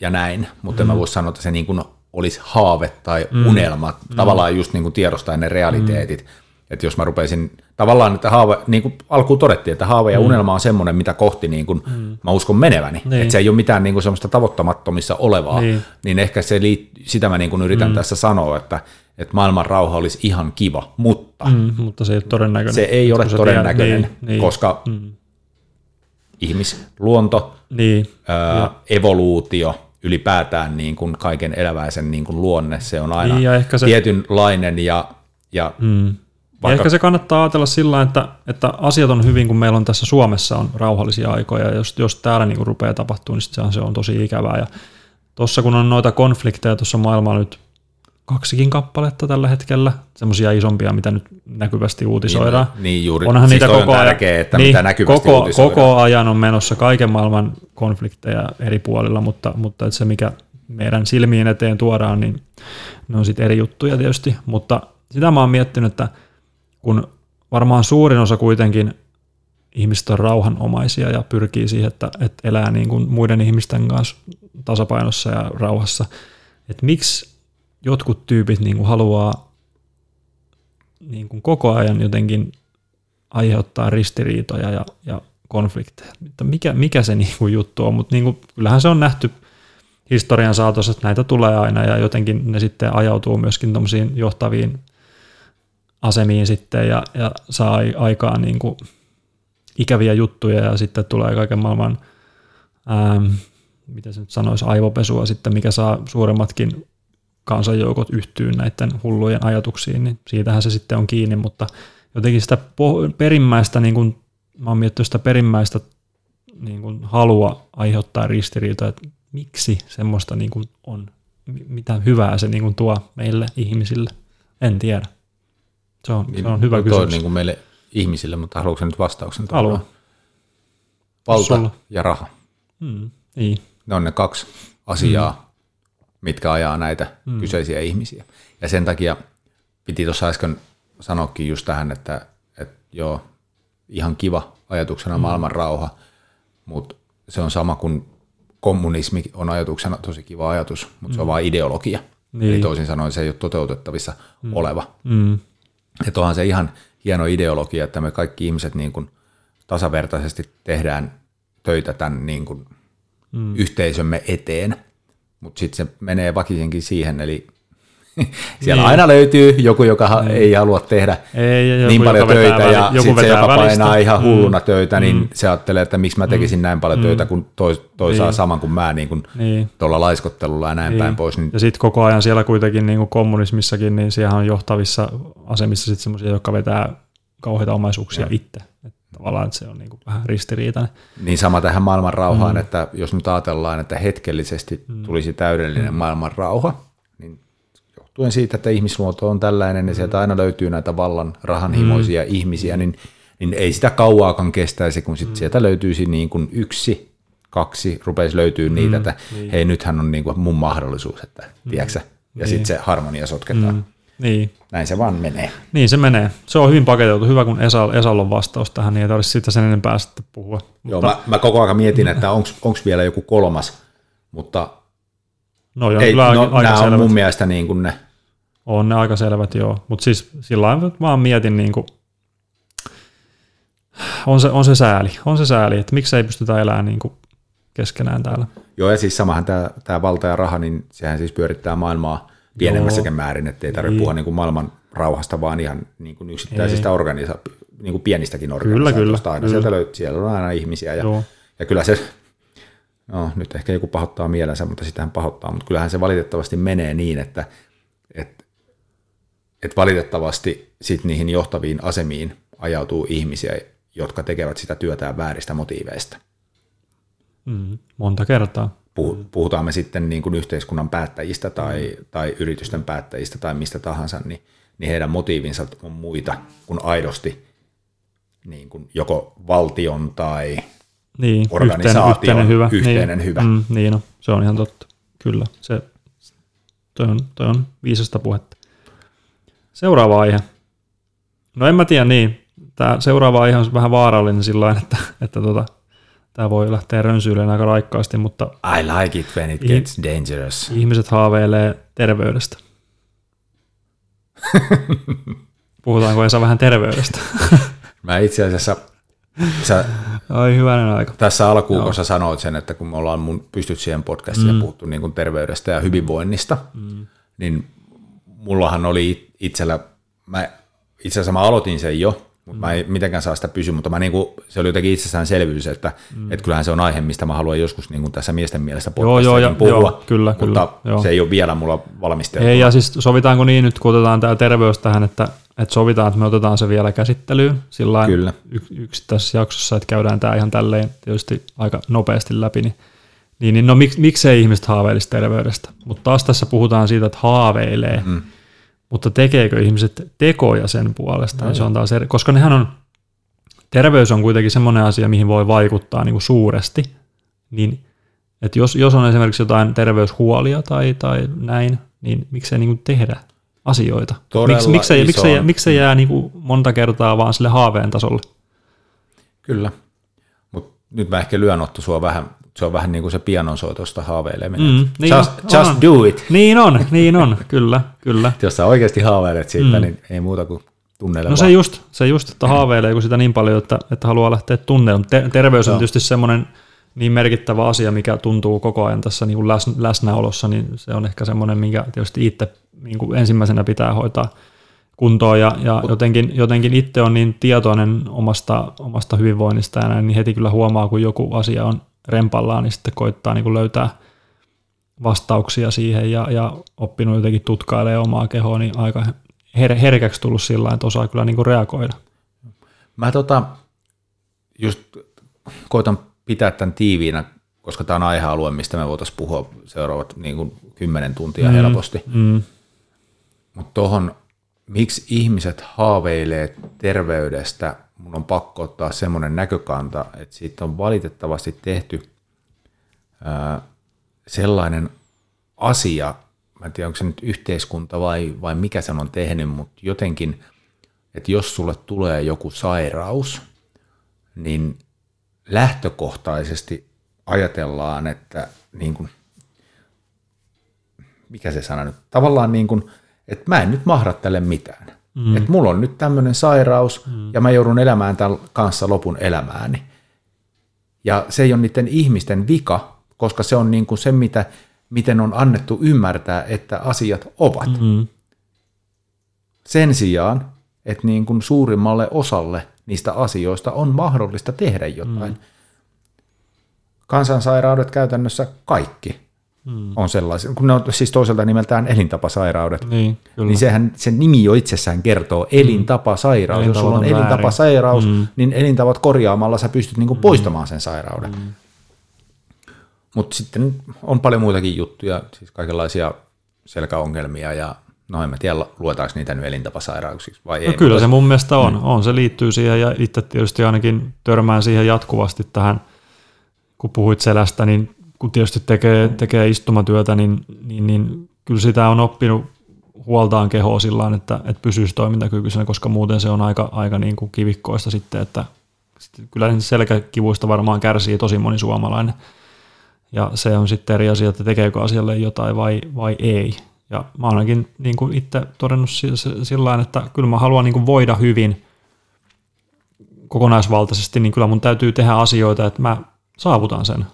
B: ja näin, mutta mm. mä voi sanoa, että se niin kuin olisi haave tai mm. unelma, mm. tavallaan just niin kuin tiedostaa ne realiteetit, mm. Että jos mä rupeisin, tavallaan, että haave, niin kuin alkuun todettiin, että haave ja unelma on semmoinen, mitä kohti niin kuin mm. mä uskon meneväni,
C: Niin.
B: että se ei ole mitään niin kuin semmoista tavoittamattomissa olevaa,
C: Niin.
B: niin, niin ehkä se liit, sitä mä niin kuin yritän mm. tässä sanoa, että, että maailman rauha olisi ihan kiva, mutta
C: Mm, mutta se ei ole todennäköinen.
B: se ei ole todennäköinen,
C: tiedät- niin, niin,
B: koska
C: Mm.
B: ihmisluonto,
C: niin,
B: ää, evoluutio, ylipäätään niin kuin kaiken eläväisen niin kuin luonne, se on aina
C: Niin, ja ehkä se-
B: tietynlainen ja, ja
C: mm. Ja
B: Vaikka-
C: ehkä se kannattaa ajatella sillä, että, että asiat on hyvin, kun meillä on tässä Suomessa on rauhallisia aikoja, ja jos, jos täällä niin rupeaa tapahtumaan, niin sit se on, tosi ikävää. Ja tuossa kun on noita konflikteja tuossa maailmalla nyt kaksikin kappaletta tällä hetkellä, semmoisia isompia, mitä nyt näkyvästi uutisoidaan.
B: Niin, niin juuri.
C: Onhan
B: siis
C: niitä koko
B: on
C: ajan,
B: että mitä näkyvästi
C: koko,
B: uutisoidaan.
C: koko ajan on menossa kaiken maailman konflikteja eri puolilla, mutta, mutta että se mikä meidän silmiin eteen tuodaan, niin ne on sitten eri juttuja tietysti, mutta sitä mä oon miettinyt, että kun varmaan suurin osa kuitenkin ihmistä on rauhanomaisia ja pyrkii siihen, että, että elää niin kuin muiden ihmisten kanssa tasapainossa ja rauhassa, että miksi jotkut tyypit niin kuin haluaa niin kuin koko ajan jotenkin aiheuttaa ristiriitoja ja, ja konflikteja. Että mikä, mikä se niin kuin juttu on, mutta niin kuin, kyllähän se on nähty historian saatossa, että näitä tulee aina ja jotenkin ne sitten ajautuu myöskin johtaviin asemiin sitten ja, ja saa ai- aikaan niin kuin ikäviä juttuja ja sitten tulee kaiken maailman, ähm, mitä se nyt sanoisi, aivopesua sitten, mikä saa suuremmatkin kansanjoukot yhtyy näiden hullujen ajatuksiin, niin siitähän se sitten on kiinni, mutta jotenkin sitä perimmäistä, niin kuin, mä oon miettinyt sitä perimmäistä niin kuin halua aiheuttaa ristiriitoja, että miksi semmoista niin kuin on, Mi- mitä hyvää se niin kuin tuo meille ihmisille, en tiedä. Se on, se on hyvä
B: Toi
C: kysymys.
B: niin kuin meille ihmisille, mutta haluatko nyt vastauksen?
C: Haluan.
B: Valta
C: Sulla.
B: ja raha.
C: Mm, niin.
B: Ne on ne kaksi asiaa, mm. mitkä ajaa näitä mm. kyseisiä ihmisiä. Ja sen takia piti tuossa äsken sanoakin just tähän, että, että joo, ihan kiva ajatuksena mm. maailman rauha, mutta se on sama kuin kommunismi on ajatuksena tosi kiva ajatus, mutta mm. se on vain ideologia.
C: Niin.
B: Eli toisin sanoen se ei ole toteutettavissa mm. oleva.
C: Mm,
B: Että onhan se ihan hieno ideologia, että me kaikki ihmiset niin kuin tasavertaisesti tehdään töitä tämän niin kuin mm. yhteisömme eteen, mutta sitten se menee vakisinkin siihen, eli siellä
C: Niin.
B: aina löytyy joku, joka ha- ei halua tehdä
C: Ei, ja joku,
B: niin paljon töitä
C: väli-
B: ja
C: joku
B: sitten se, joka
C: välistä.
B: painaa ihan
C: Mm.
B: hulluna töitä, niin se ajattelee, että miksi mä tekisin näin paljon töitä, kun toi, toi saa
C: Niin.
B: saman kuin mä niin kuin
C: Niin.
B: tuolla laiskottelulla ja näin
C: Niin.
B: päin pois. Niin
C: Ja sitten koko ajan siellä kuitenkin niin kuin kommunismissakin, niin siellä on johtavissa asemissa sitten semmoisia, jotka vetää kauheita omaisuuksia itse. Että tavallaan että se on niin kuin vähän ristiriitainen.
B: Niin sama tähän maailman rauhaan, mm. että jos nyt ajatellaan, että hetkellisesti mm. tulisi täydellinen mm. maailman rauha, niin johtuen siitä, että ihmisluonto on tällainen ja sieltä aina löytyy näitä vallan rahanhimoisia mm. ihmisiä, niin, niin ei sitä kauaakaan kestäisi, kun sit mm. sieltä löytyisi niin kuin yksi, kaksi, rupeisi löytyy niitä, että
C: niin.
B: hei nythän on niin kuin mun mahdollisuus, että mm. tiedätkö, ja
C: Niin.
B: sitten se harmonia sotketaan. Mm.
C: Niin.
B: Näin se vaan menee.
C: niin, se menee. Se on hyvin paketoitu. Hyvä, kun Esa, Esalla on vastaus tähän, niin ei tarvitse siitä sen enempää sitten puhua.
B: Joo, mä, mä koko ajan mietin, että onko vielä joku kolmas, mutta
C: No, on
B: ei, no,
C: aika
B: nämä on
C: selvät.
B: mun mielestä niin kuin ne
C: On ne aika selvät, joo. Mutta siis sillä lailla vaan mietin, niin kuin, on, se, on se sääli, on se sääli, että miksei pystytä elämään niin kuin keskenään täällä.
B: Joo, ja siis samahan tämä, tämä valta ja raha, niin sehän siis pyörittää maailmaa pienemmässäkin määrin, ettei tarvitse niin. puhua niin kuin maailman rauhasta, vaan ihan niin kuin yksittäisistä organisa- niin kuin pienistäkin organisaatioista. Kyllä, kyllä. Aina kyllä. Sieltä löytyy, siellä on aina ihmisiä ja, ja kyllä se, no nyt ehkä joku pahoittaa mielensä, mutta sitähän pahoittaa, mutta kyllähän se valitettavasti menee niin, että, että, että valitettavasti sit niihin johtaviin asemiin ajautuu ihmisiä, jotka tekevät sitä työtään vääristä motiiveista.
C: Mm, monta kertaa.
B: Puhutaan me sitten niin kuin yhteiskunnan päättäjistä tai, tai yritysten päättäjistä tai mistä tahansa, niin, niin heidän motiivinsa on muita kuin aidosti niin kuin joko valtion tai
C: niin, organisaation yhteinen, yhteinen hyvä.
B: Yhteinen niin, hyvä. Mm,
C: niin no, se on ihan totta. Kyllä, se, toi, on, toi on viisasta puhetta. Seuraava aihe. No en mä tiedä niin. Tämä seuraava aihe on vähän vaarallinen sillä että, että tota, tämä voi lähteä rönsyilemään aika raikkaasti, mutta...
B: I like it when it gets dangerous.
C: Ihmiset haaveilee terveydestä. Puhutaanko ensin vähän terveydestä?
B: Mä itse asiassa... Sä,
C: Ai hyvänen aika.
B: Tässä alkuun, kun sä sanoit sen, että kun me ollaan mun Pystyt siihen podcastissa mm. puhuttu niin kuin terveydestä ja hyvinvoinnista, mm. niin mullahan oli itsellä, mä, itse asiassa mä aloitin sen jo, mutta mm. mä en mitenkään saa sitä pysyä, mutta mä niinku, se oli jotenkin itsestäänselvyys, että mm. et kyllähän se on aihe, mistä mä haluan joskus niinku tässä miesten mielestä joo, joo, ja, puhua, joo,
C: kyllä,
B: mutta
C: kyllä,
B: joo. se ei ole vielä mulla valmisteltu.
C: Ei, ja siis sovitaanko niin nyt, kun otetaan tämä terveys tähän, että, että sovitaan, että me otetaan se vielä käsittelyyn sillä Kyllä. Y- yksittäisessä jaksossa, että käydään tämä ihan tälleen tietysti aika nopeasti läpi, niin niin, niin no mik, miksei ihmiset haaveilisi terveydestä? Mutta taas tässä puhutaan siitä, että haaveilee. Mm mutta tekeekö ihmiset tekoja sen puolesta, no, se on taas eri, koska nehän on, terveys on kuitenkin semmoinen asia, mihin voi vaikuttaa niin kuin suuresti, niin että jos, jos on esimerkiksi jotain terveyshuolia tai, tai näin, niin miksei niin kuin tehdä asioita? Miks, miksei, miksei, miksei jää niin kuin monta kertaa vaan sille haaveen tasolle?
B: Kyllä, mutta nyt mä ehkä lyön Otto sua vähän se on vähän niin kuin se pianonsoitosta haaveileminen.
C: Mm,
B: niin just, on, just do it.
C: Niin on, niin on, kyllä, kyllä.
B: Jos sä oikeasti haaveilet siitä, mm. niin ei muuta kuin tunnele
C: No se just, se just, että haaveilee kun sitä niin paljon, että, että haluaa lähteä tunnelemaan. Te- terveys on no. tietysti semmoinen niin merkittävä asia, mikä tuntuu koko ajan tässä niin kuin läs, läsnäolossa, niin se on ehkä semmoinen, minkä tietysti itse niin kuin ensimmäisenä pitää hoitaa kuntoon ja, ja jotenkin, jotenkin itse on niin tietoinen omasta, omasta hyvinvoinnista ja näin, niin heti kyllä huomaa, kun joku asia on rempallaan, niin sitten koittaa niin kuin löytää vastauksia siihen ja, ja oppinut jotenkin tutkailemaan omaa kehoa, niin aika her- herkäksi tullut sillä että osaa kyllä niin kuin reagoida.
B: Mä tota, just koitan pitää tämän tiiviinä, koska tämä on aihealue, mistä me voitaisiin puhua seuraavat niin kuin 10 tuntia mm, helposti. Mm. Mutta tuohon, miksi ihmiset haaveilee terveydestä mun on pakko ottaa semmoinen näkökanta, että siitä on valitettavasti tehty sellainen asia, mä en tiedä onko se nyt yhteiskunta vai, vai mikä sen on tehnyt, mutta jotenkin, että jos sulle tulee joku sairaus, niin lähtökohtaisesti ajatellaan, että niin kuin, mikä se sana nyt, tavallaan niin kuin, että mä en nyt mahda tälle mitään. Mm. Että mulla on nyt tämmöinen sairaus mm. ja mä joudun elämään tämän kanssa lopun elämääni. Ja se ei ole niiden ihmisten vika, koska se on niin kuin se, mitä, miten on annettu ymmärtää, että asiat ovat. Mm. Sen sijaan, että niin kuin suurimmalle osalle niistä asioista on mahdollista tehdä jotain. Mm. Kansansairaudet käytännössä kaikki mm. on sellaisia, kun ne on siis toiselta nimeltään elintapasairaudet, niin, niin sehän, sen nimi jo itsessään kertoo mm. elintapasairaus. Mm. Jos sulla on väärin. elintapasairaus, mm. niin elintavat korjaamalla sä pystyt niinku mm. poistamaan sen sairauden. Mm. Mutta sitten on paljon muitakin juttuja, siis kaikenlaisia selkäongelmia ja no en mä tiedä, luetaanko niitä nyt elintapasairauksiksi vai no
C: ei. Kyllä se mun mielestä on. Mm. on. Se liittyy siihen ja itse tietysti ainakin törmään siihen jatkuvasti tähän, kun puhuit selästä, niin kun tietysti tekee, tekee istumatyötä, niin, niin, niin kyllä sitä on oppinut huoltaan kehoa sillä että, että pysyisi toimintakykyisenä, koska muuten se on aika, aika niin kuin kivikkoista sitten, että kyllä selkäkivuista varmaan kärsii tosi moni suomalainen. Ja se on sitten eri asia, että tekeekö asialle jotain vai, vai ei. Ja mä oon ainakin niin kuin itse todennut sillä että kyllä mä haluan niin kuin voida hyvin kokonaisvaltaisesti, niin kyllä mun täytyy tehdä asioita, että mä saavutan sen.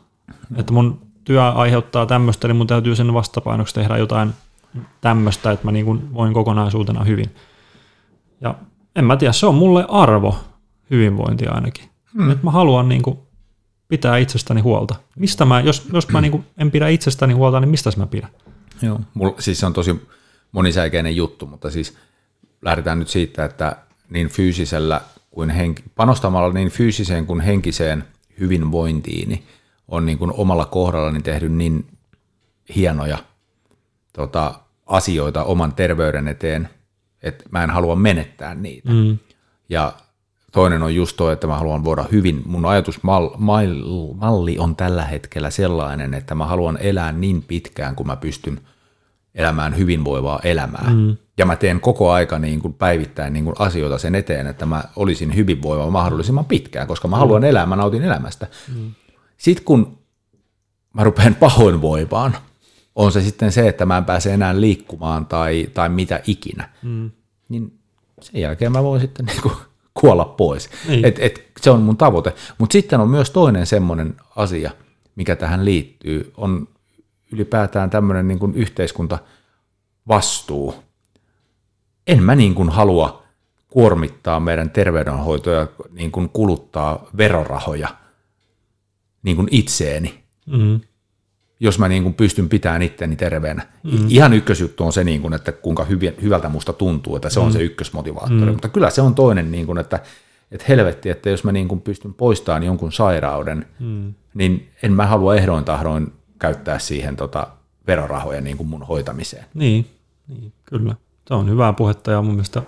C: Että mun työ aiheuttaa tämmöistä, niin mun täytyy sen vastapainoksi tehdä jotain tämmöistä, että mä niin kuin voin kokonaisuutena hyvin. Ja en mä tiedä, se on mulle arvo, hyvinvointi ainakin. Hmm. Että mä haluan niin kuin pitää itsestäni huolta. Mistä mä, jos, jos mä niin kuin en pidä itsestäni huolta, niin mistä mä pidän?
B: Joo, mulla, siis se on tosi monisäikeinen juttu, mutta siis lähdetään nyt siitä, että niin fyysisellä kuin henki, panostamalla niin fyysiseen kuin henkiseen hyvinvointiin niin on niin kuin omalla kohdallani tehnyt niin hienoja tota, asioita oman terveyden eteen, että mä en halua menettää niitä. Mm. Ja toinen on just tuo, että mä haluan voida hyvin. Mun ajatusmalli on tällä hetkellä sellainen, että mä haluan elää niin pitkään, kun mä pystyn elämään hyvinvoivaa elämää. Mm. Ja mä teen koko aika niin kuin päivittäin niin kuin asioita sen eteen, että mä olisin hyvinvoiva mahdollisimman pitkään, koska mä mm. haluan elää, mä nautin elämästä. Mm. Sitten kun mä rupean pahoinvoivaan, on se sitten se, että mä en pääse enää liikkumaan tai, tai mitä ikinä, mm. niin sen jälkeen mä voin sitten niin kuin kuolla pois. Niin. Et, et, se on mun tavoite. Mutta sitten on myös toinen semmoinen asia, mikä tähän liittyy, on ylipäätään tämmöinen niin kuin yhteiskuntavastuu. En mä niin kuin halua kuormittaa meidän terveydenhoitoja, niin kuin kuluttaa verorahoja niin kuin itseeni. Mm jos mä niin kuin pystyn pitämään itteni terveenä. Mm. Ihan ykkösjuttu on se, niin kuin, että kuinka hyvältä musta tuntuu, että se on mm. se ykkösmotivaattori. Mm. Mutta kyllä se on toinen, niin kuin, että, että helvetti, että jos mä niin kuin pystyn poistamaan jonkun sairauden, mm. niin en mä halua ehdoin tahdoin käyttää siihen tota verorahoja niin kuin mun hoitamiseen.
C: Niin, niin, kyllä. Se on hyvää puhetta ja mun mielestä,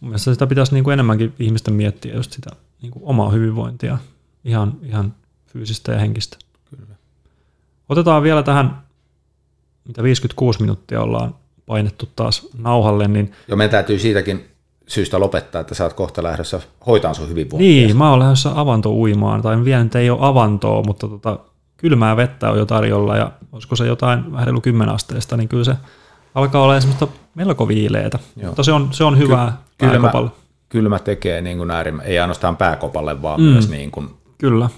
C: mun mielestä sitä pitäisi niin kuin enemmänkin ihmisten miettiä just sitä niin kuin omaa hyvinvointia, ihan, ihan fyysistä ja henkistä. Otetaan vielä tähän, mitä 56 minuuttia ollaan painettu taas nauhalle. Niin...
B: Jo, meidän täytyy siitäkin syystä lopettaa, että sä oot kohta lähdössä hoitaan sun hyvinvointia.
C: Niin, mä oon lähdössä avantouimaan, tai vielä nyt ei ole avantoa, mutta tota, kylmää vettä on jo tarjolla, ja olisiko se jotain vähän reilu 10 asteesta, niin kyllä se alkaa olla semmoista melko viileitä. Joo. Mutta se on, se on hyvää Ky- kylmä,
B: kylmä tekee niin kuin äärimmä, ei ainoastaan pääkopalle, vaan mm, myös niin kuin
C: Kyllä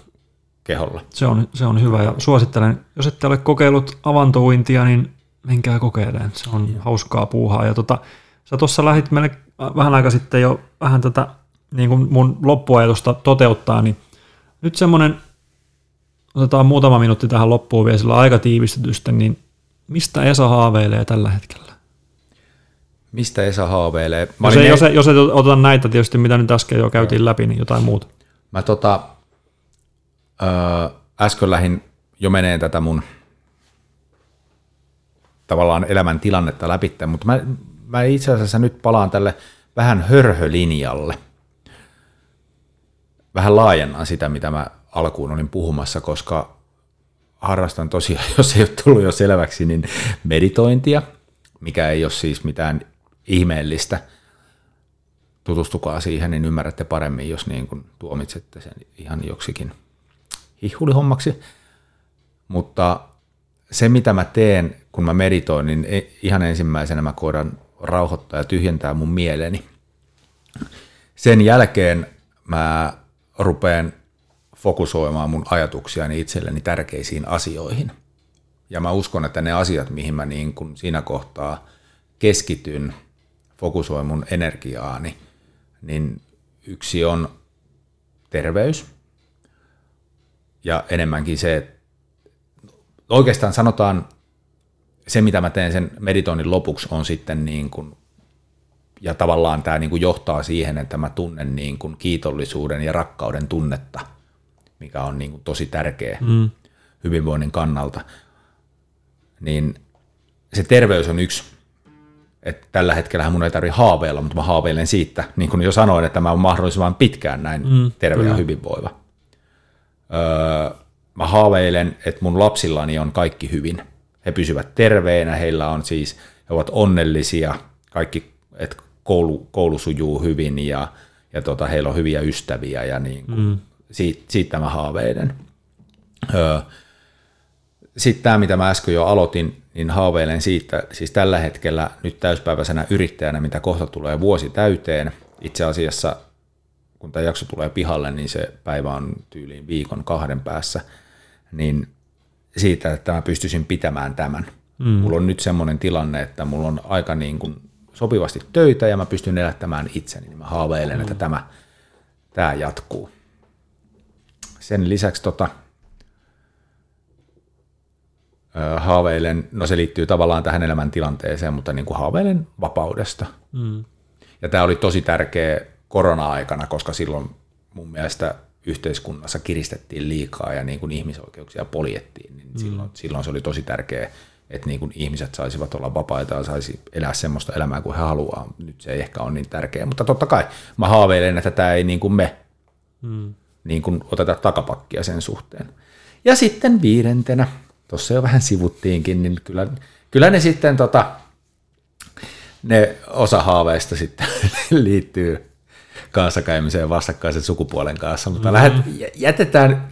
B: keholla.
C: Se on, se on hyvä ja suosittelen, jos ette ole kokeillut avantouintia, niin menkää kokeilemaan. Se on Joo. hauskaa puuhaa. Ja tota, sä tuossa lähit meille vähän aika sitten jo vähän tätä niin kuin mun loppuajatusta toteuttaa, niin nyt semmoinen, otetaan muutama minuutti tähän loppuun vielä sillä aika tiivistetystä, niin mistä Esa haaveilee tällä hetkellä?
B: Mistä Esa haaveilee?
C: Mä jos, ei, ne... jos, ei, jos ei oteta näitä tietysti, mitä nyt äsken jo käytiin läpi, niin jotain muuta.
B: Mä tota, Äsken lähin jo menee tätä mun tavallaan elämän tilannetta läpi, mutta mä, mä itse asiassa nyt palaan tälle vähän hörhölinjalle. Vähän laajennan sitä, mitä mä alkuun olin puhumassa, koska harrastan tosiaan, jos ei ole tullut jo selväksi, niin meditointia, mikä ei ole siis mitään ihmeellistä. Tutustukaa siihen, niin ymmärrätte paremmin, jos niin kuin tuomitsette sen ihan joksikin hihulihommaksi, mutta se mitä mä teen, kun mä meditoin, niin e- ihan ensimmäisenä mä koidan rauhoittaa ja tyhjentää mun mieleni. Sen jälkeen mä rupean fokusoimaan mun ajatuksiani itselleni tärkeisiin asioihin. Ja mä uskon, että ne asiat, mihin mä niin kun siinä kohtaa keskityn, fokusoin mun energiaani, niin yksi on terveys – ja enemmänkin se, että oikeastaan sanotaan, se mitä mä teen sen meditoinnin lopuksi on sitten niin kuin, ja tavallaan tämä niin kuin johtaa siihen, että mä tunnen niin kuin kiitollisuuden ja rakkauden tunnetta, mikä on niin kuin tosi tärkeä mm. hyvinvoinnin kannalta, niin se terveys on yksi, että tällä hetkellä mun ei tarvitse haaveilla, mutta mä haaveilen siitä, niin kuin jo sanoin, että mä oon mahdollisimman pitkään näin mm, terve ja hyvinvoiva. Öö, mä haaveilen, että mun lapsillani on kaikki hyvin. He pysyvät terveinä, heillä on siis, he ovat onnellisia, kaikki, että koulu, koulu sujuu hyvin ja, ja tota, heillä on hyviä ystäviä ja niin kuin, mm. siitä, siitä mä haaveilen. Öö, sitten tämä, mitä mä äsken jo aloitin, niin haaveilen siitä, siis tällä hetkellä nyt täyspäiväisenä yrittäjänä, mitä kohta tulee vuosi täyteen. Itse asiassa kun tämä jakso tulee pihalle, niin se päivä on tyyliin viikon kahden päässä, niin siitä, että mä pystyisin pitämään tämän. Mm. Mulla on nyt semmoinen tilanne, että mulla on aika niin kuin sopivasti töitä ja mä pystyn elättämään itseni, niin mä haaveilen, mm. että tämä, tämä jatkuu. Sen lisäksi tota, haaveilen, no se liittyy tavallaan tähän elämäntilanteeseen, mutta niin kuin haaveilen vapaudesta. Mm. Ja tämä oli tosi tärkeä korona-aikana, koska silloin mun mielestä yhteiskunnassa kiristettiin liikaa ja niin kuin ihmisoikeuksia poljettiin, niin mm. silloin, silloin se oli tosi tärkeä, että niin kuin ihmiset saisivat olla vapaita ja saisi elää semmoista elämää kuin he haluaa. Nyt se ei ehkä ole niin tärkeä, mutta totta kai mä haaveilen, että tämä ei niin kuin me mm. niin kuin oteta takapakkia sen suhteen. Ja sitten viidentenä, tuossa jo vähän sivuttiinkin, niin kyllä, kyllä ne sitten tota, ne osa haaveista sitten liittyy kanssakäymiseen vastakkaisen sukupuolen kanssa, mutta mm-hmm. lähet, jätetään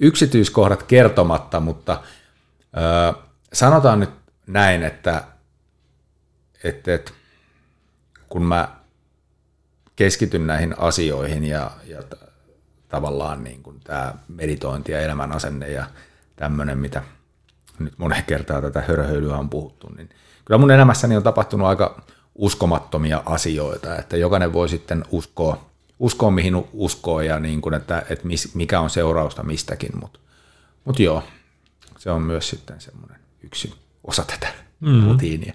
B: yksityiskohdat kertomatta, mutta ö, sanotaan nyt näin, että, että, että kun mä keskityn näihin asioihin ja, ja t- tavallaan niin kuin tämä meditointi ja elämän asenne ja tämmöinen, mitä nyt monen kertaa tätä hörhöilyä on puhuttu, niin kyllä mun elämässäni on tapahtunut aika uskomattomia asioita, että jokainen voi sitten uskoa, uskoa mihin uskoo ja niin kuin, että, että mikä on seurausta mistäkin, mutta mut joo, se on myös sitten semmoinen yksi osa tätä mm. rutiinia.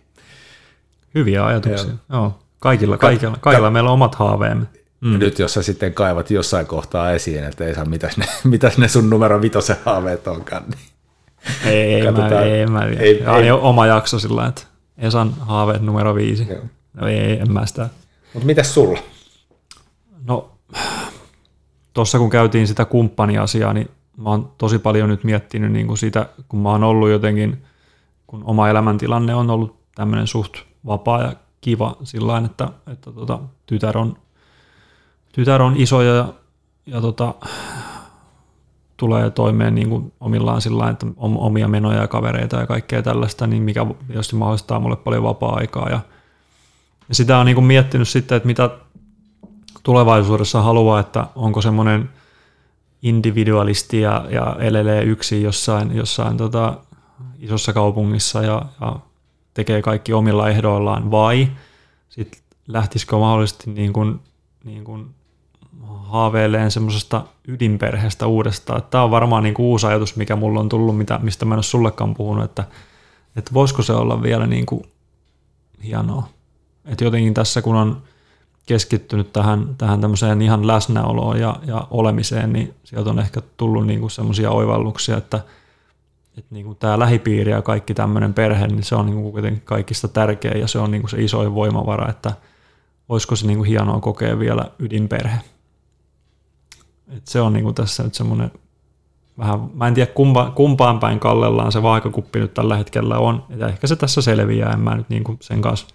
C: Hyviä ajatuksia. Joo. Joo. Kaikilla, kaikilla, kaikilla ka- meillä on omat haaveemme.
B: Mm. Nyt jos sä sitten kaivat jossain kohtaa esiin, että ei saa, mitäs ne, mitäs ne sun numero vitosen haaveet onkaan, niin
C: ei, ei, mä, ei, mä, ei, ei, ei, oma jakso sillä että Esan haaveet numero viisi. Joo. No ei, en mä sitä.
B: Mutta mitäs sulla?
C: No, tuossa kun käytiin sitä kumppaniasiaa, niin mä oon tosi paljon nyt miettinyt niin kuin sitä, kun mä oon ollut jotenkin, kun oma elämäntilanne on ollut tämmöinen suht vapaa ja kiva sillä että, että tota, tytär, on, tytär on iso ja, ja tota, tulee toimeen niin kuin omillaan sillä että on omia menoja ja kavereita ja kaikkea tällaista, niin mikä tietysti mahdollistaa mulle paljon vapaa-aikaa. Ja, ja sitä on niin kuin miettinyt sitten, että mitä tulevaisuudessa haluaa, että onko semmoinen individualisti ja, ja elelee yksin jossain, jossain tota, isossa kaupungissa ja, ja tekee kaikki omilla ehdoillaan, vai sitten lähtisikö mahdollisesti niin kuin, niin kuin haaveileen semmoisesta ydinperheestä uudestaan. Tämä on varmaan niin kuin uusi ajatus, mikä mulla on tullut, mitä, mistä mä en ole sullekaan puhunut, että, että voisiko se olla vielä niin kuin hienoa. Että jotenkin tässä, kun on keskittynyt tähän, tähän tämmöiseen ihan läsnäoloon ja, ja olemiseen, niin sieltä on ehkä tullut niin kuin semmoisia oivalluksia, että, että niin kuin tämä lähipiiri ja kaikki tämmöinen perhe, niin se on niin kuin kuitenkin kaikista tärkeä ja se on niin kuin se isoin voimavara, että olisiko se niin kuin hienoa kokea vielä ydinperhe. Et se on niinku tässä nyt semmoinen vähän, mä en tiedä kumpa, kumpaan päin kallellaan se vaakakuppi nyt tällä hetkellä on, ja ehkä se tässä selviää, en mä nyt niinku sen kanssa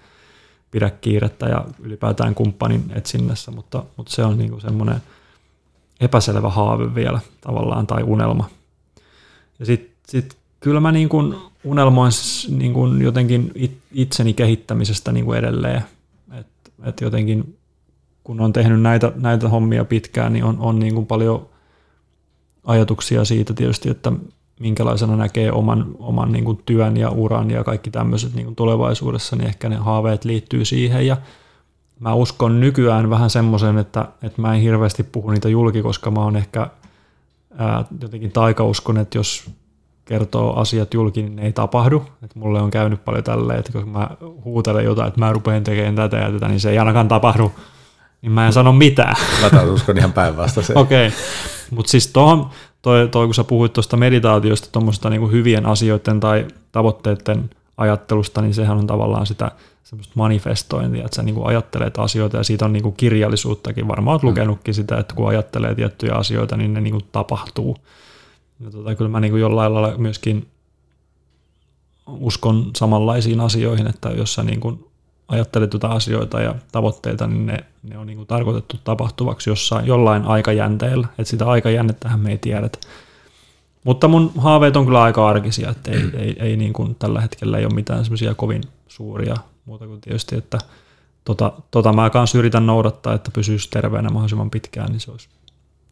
C: pidä kiirettä ja ylipäätään kumppanin etsinnässä, mutta, mutta se on niinku semmoinen epäselvä haave vielä tavallaan tai unelma. Ja sitten sit, kyllä mä niin kuin unelmoin niin kuin jotenkin itseni kehittämisestä niin kuin edelleen, että et jotenkin kun on tehnyt näitä, näitä hommia pitkään, niin on, on niin kuin paljon ajatuksia siitä tietysti, että minkälaisena näkee oman, oman niin kuin työn ja uran ja kaikki tämmöiset niin kuin tulevaisuudessa, niin ehkä ne haaveet liittyy siihen. Ja mä uskon nykyään vähän semmoisen, että, että mä en hirveästi puhu niitä julki, koska mä oon ehkä ää, jotenkin taikauskon, että jos kertoo asiat julki, niin ne ei tapahdu. Et mulle on käynyt paljon tälleen, että kun mä huutelen jotain, että mä rupean tekemään tätä ja tätä, niin se ei ainakaan tapahdu niin mä en sano mitään.
B: Mä taas uskon ihan päinvastaiseen.
C: Okei, okay. mutta siis tohon, toi, toi, kun sä puhuit tuosta meditaatiosta, tuommoista niinku hyvien asioiden tai tavoitteiden ajattelusta, niin sehän on tavallaan sitä semmoista manifestointia, että sä niinku ajattelet asioita ja siitä on niinku kirjallisuuttakin. Varmaan oot mm. lukenutkin sitä, että kun ajattelee tiettyjä asioita, niin ne niinku tapahtuu. Ja tota, kyllä mä niinku jollain lailla myöskin uskon samanlaisiin asioihin, että jos sä niinku ajattelet jotain asioita ja tavoitteita, niin ne, ne on niin kuin tarkoitettu tapahtuvaksi jossain, jollain aikajänteellä. Että sitä aikajännettähän me ei tiedetä. Mutta mun haaveet on kyllä aika arkisia, että ei, ei, ei niin kuin tällä hetkellä ei ole mitään semmoisia kovin suuria muuta kuin tietysti, että tota, tota mä kanssa yritän noudattaa, että pysyisi terveenä mahdollisimman pitkään, niin se olisi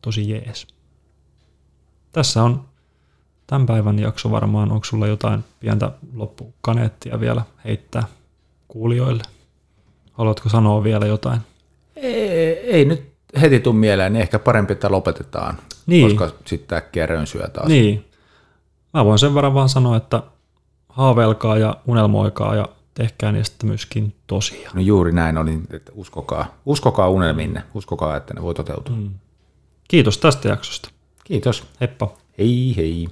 C: tosi jees. Tässä on tämän päivän jakso varmaan. Onko sulla jotain pientä loppukaneettia vielä heittää kuulijoille? Haluatko sanoa vielä jotain?
B: Ei, ei nyt heti tuu mieleen, niin ehkä parempi, että lopetetaan,
C: Niin.
B: koska sitten äkkiä rönsyä taas.
C: Niin. Mä voin sen verran vaan sanoa, että haaveilkaa ja unelmoikaa ja tehkää niistä myöskin tosia.
B: No juuri näin oli, että uskokaa, uskokaa unelminne, uskokaa, että ne voi toteutua. Mm.
C: Kiitos tästä jaksosta.
B: Kiitos.
C: Heippa.
B: Hei hei.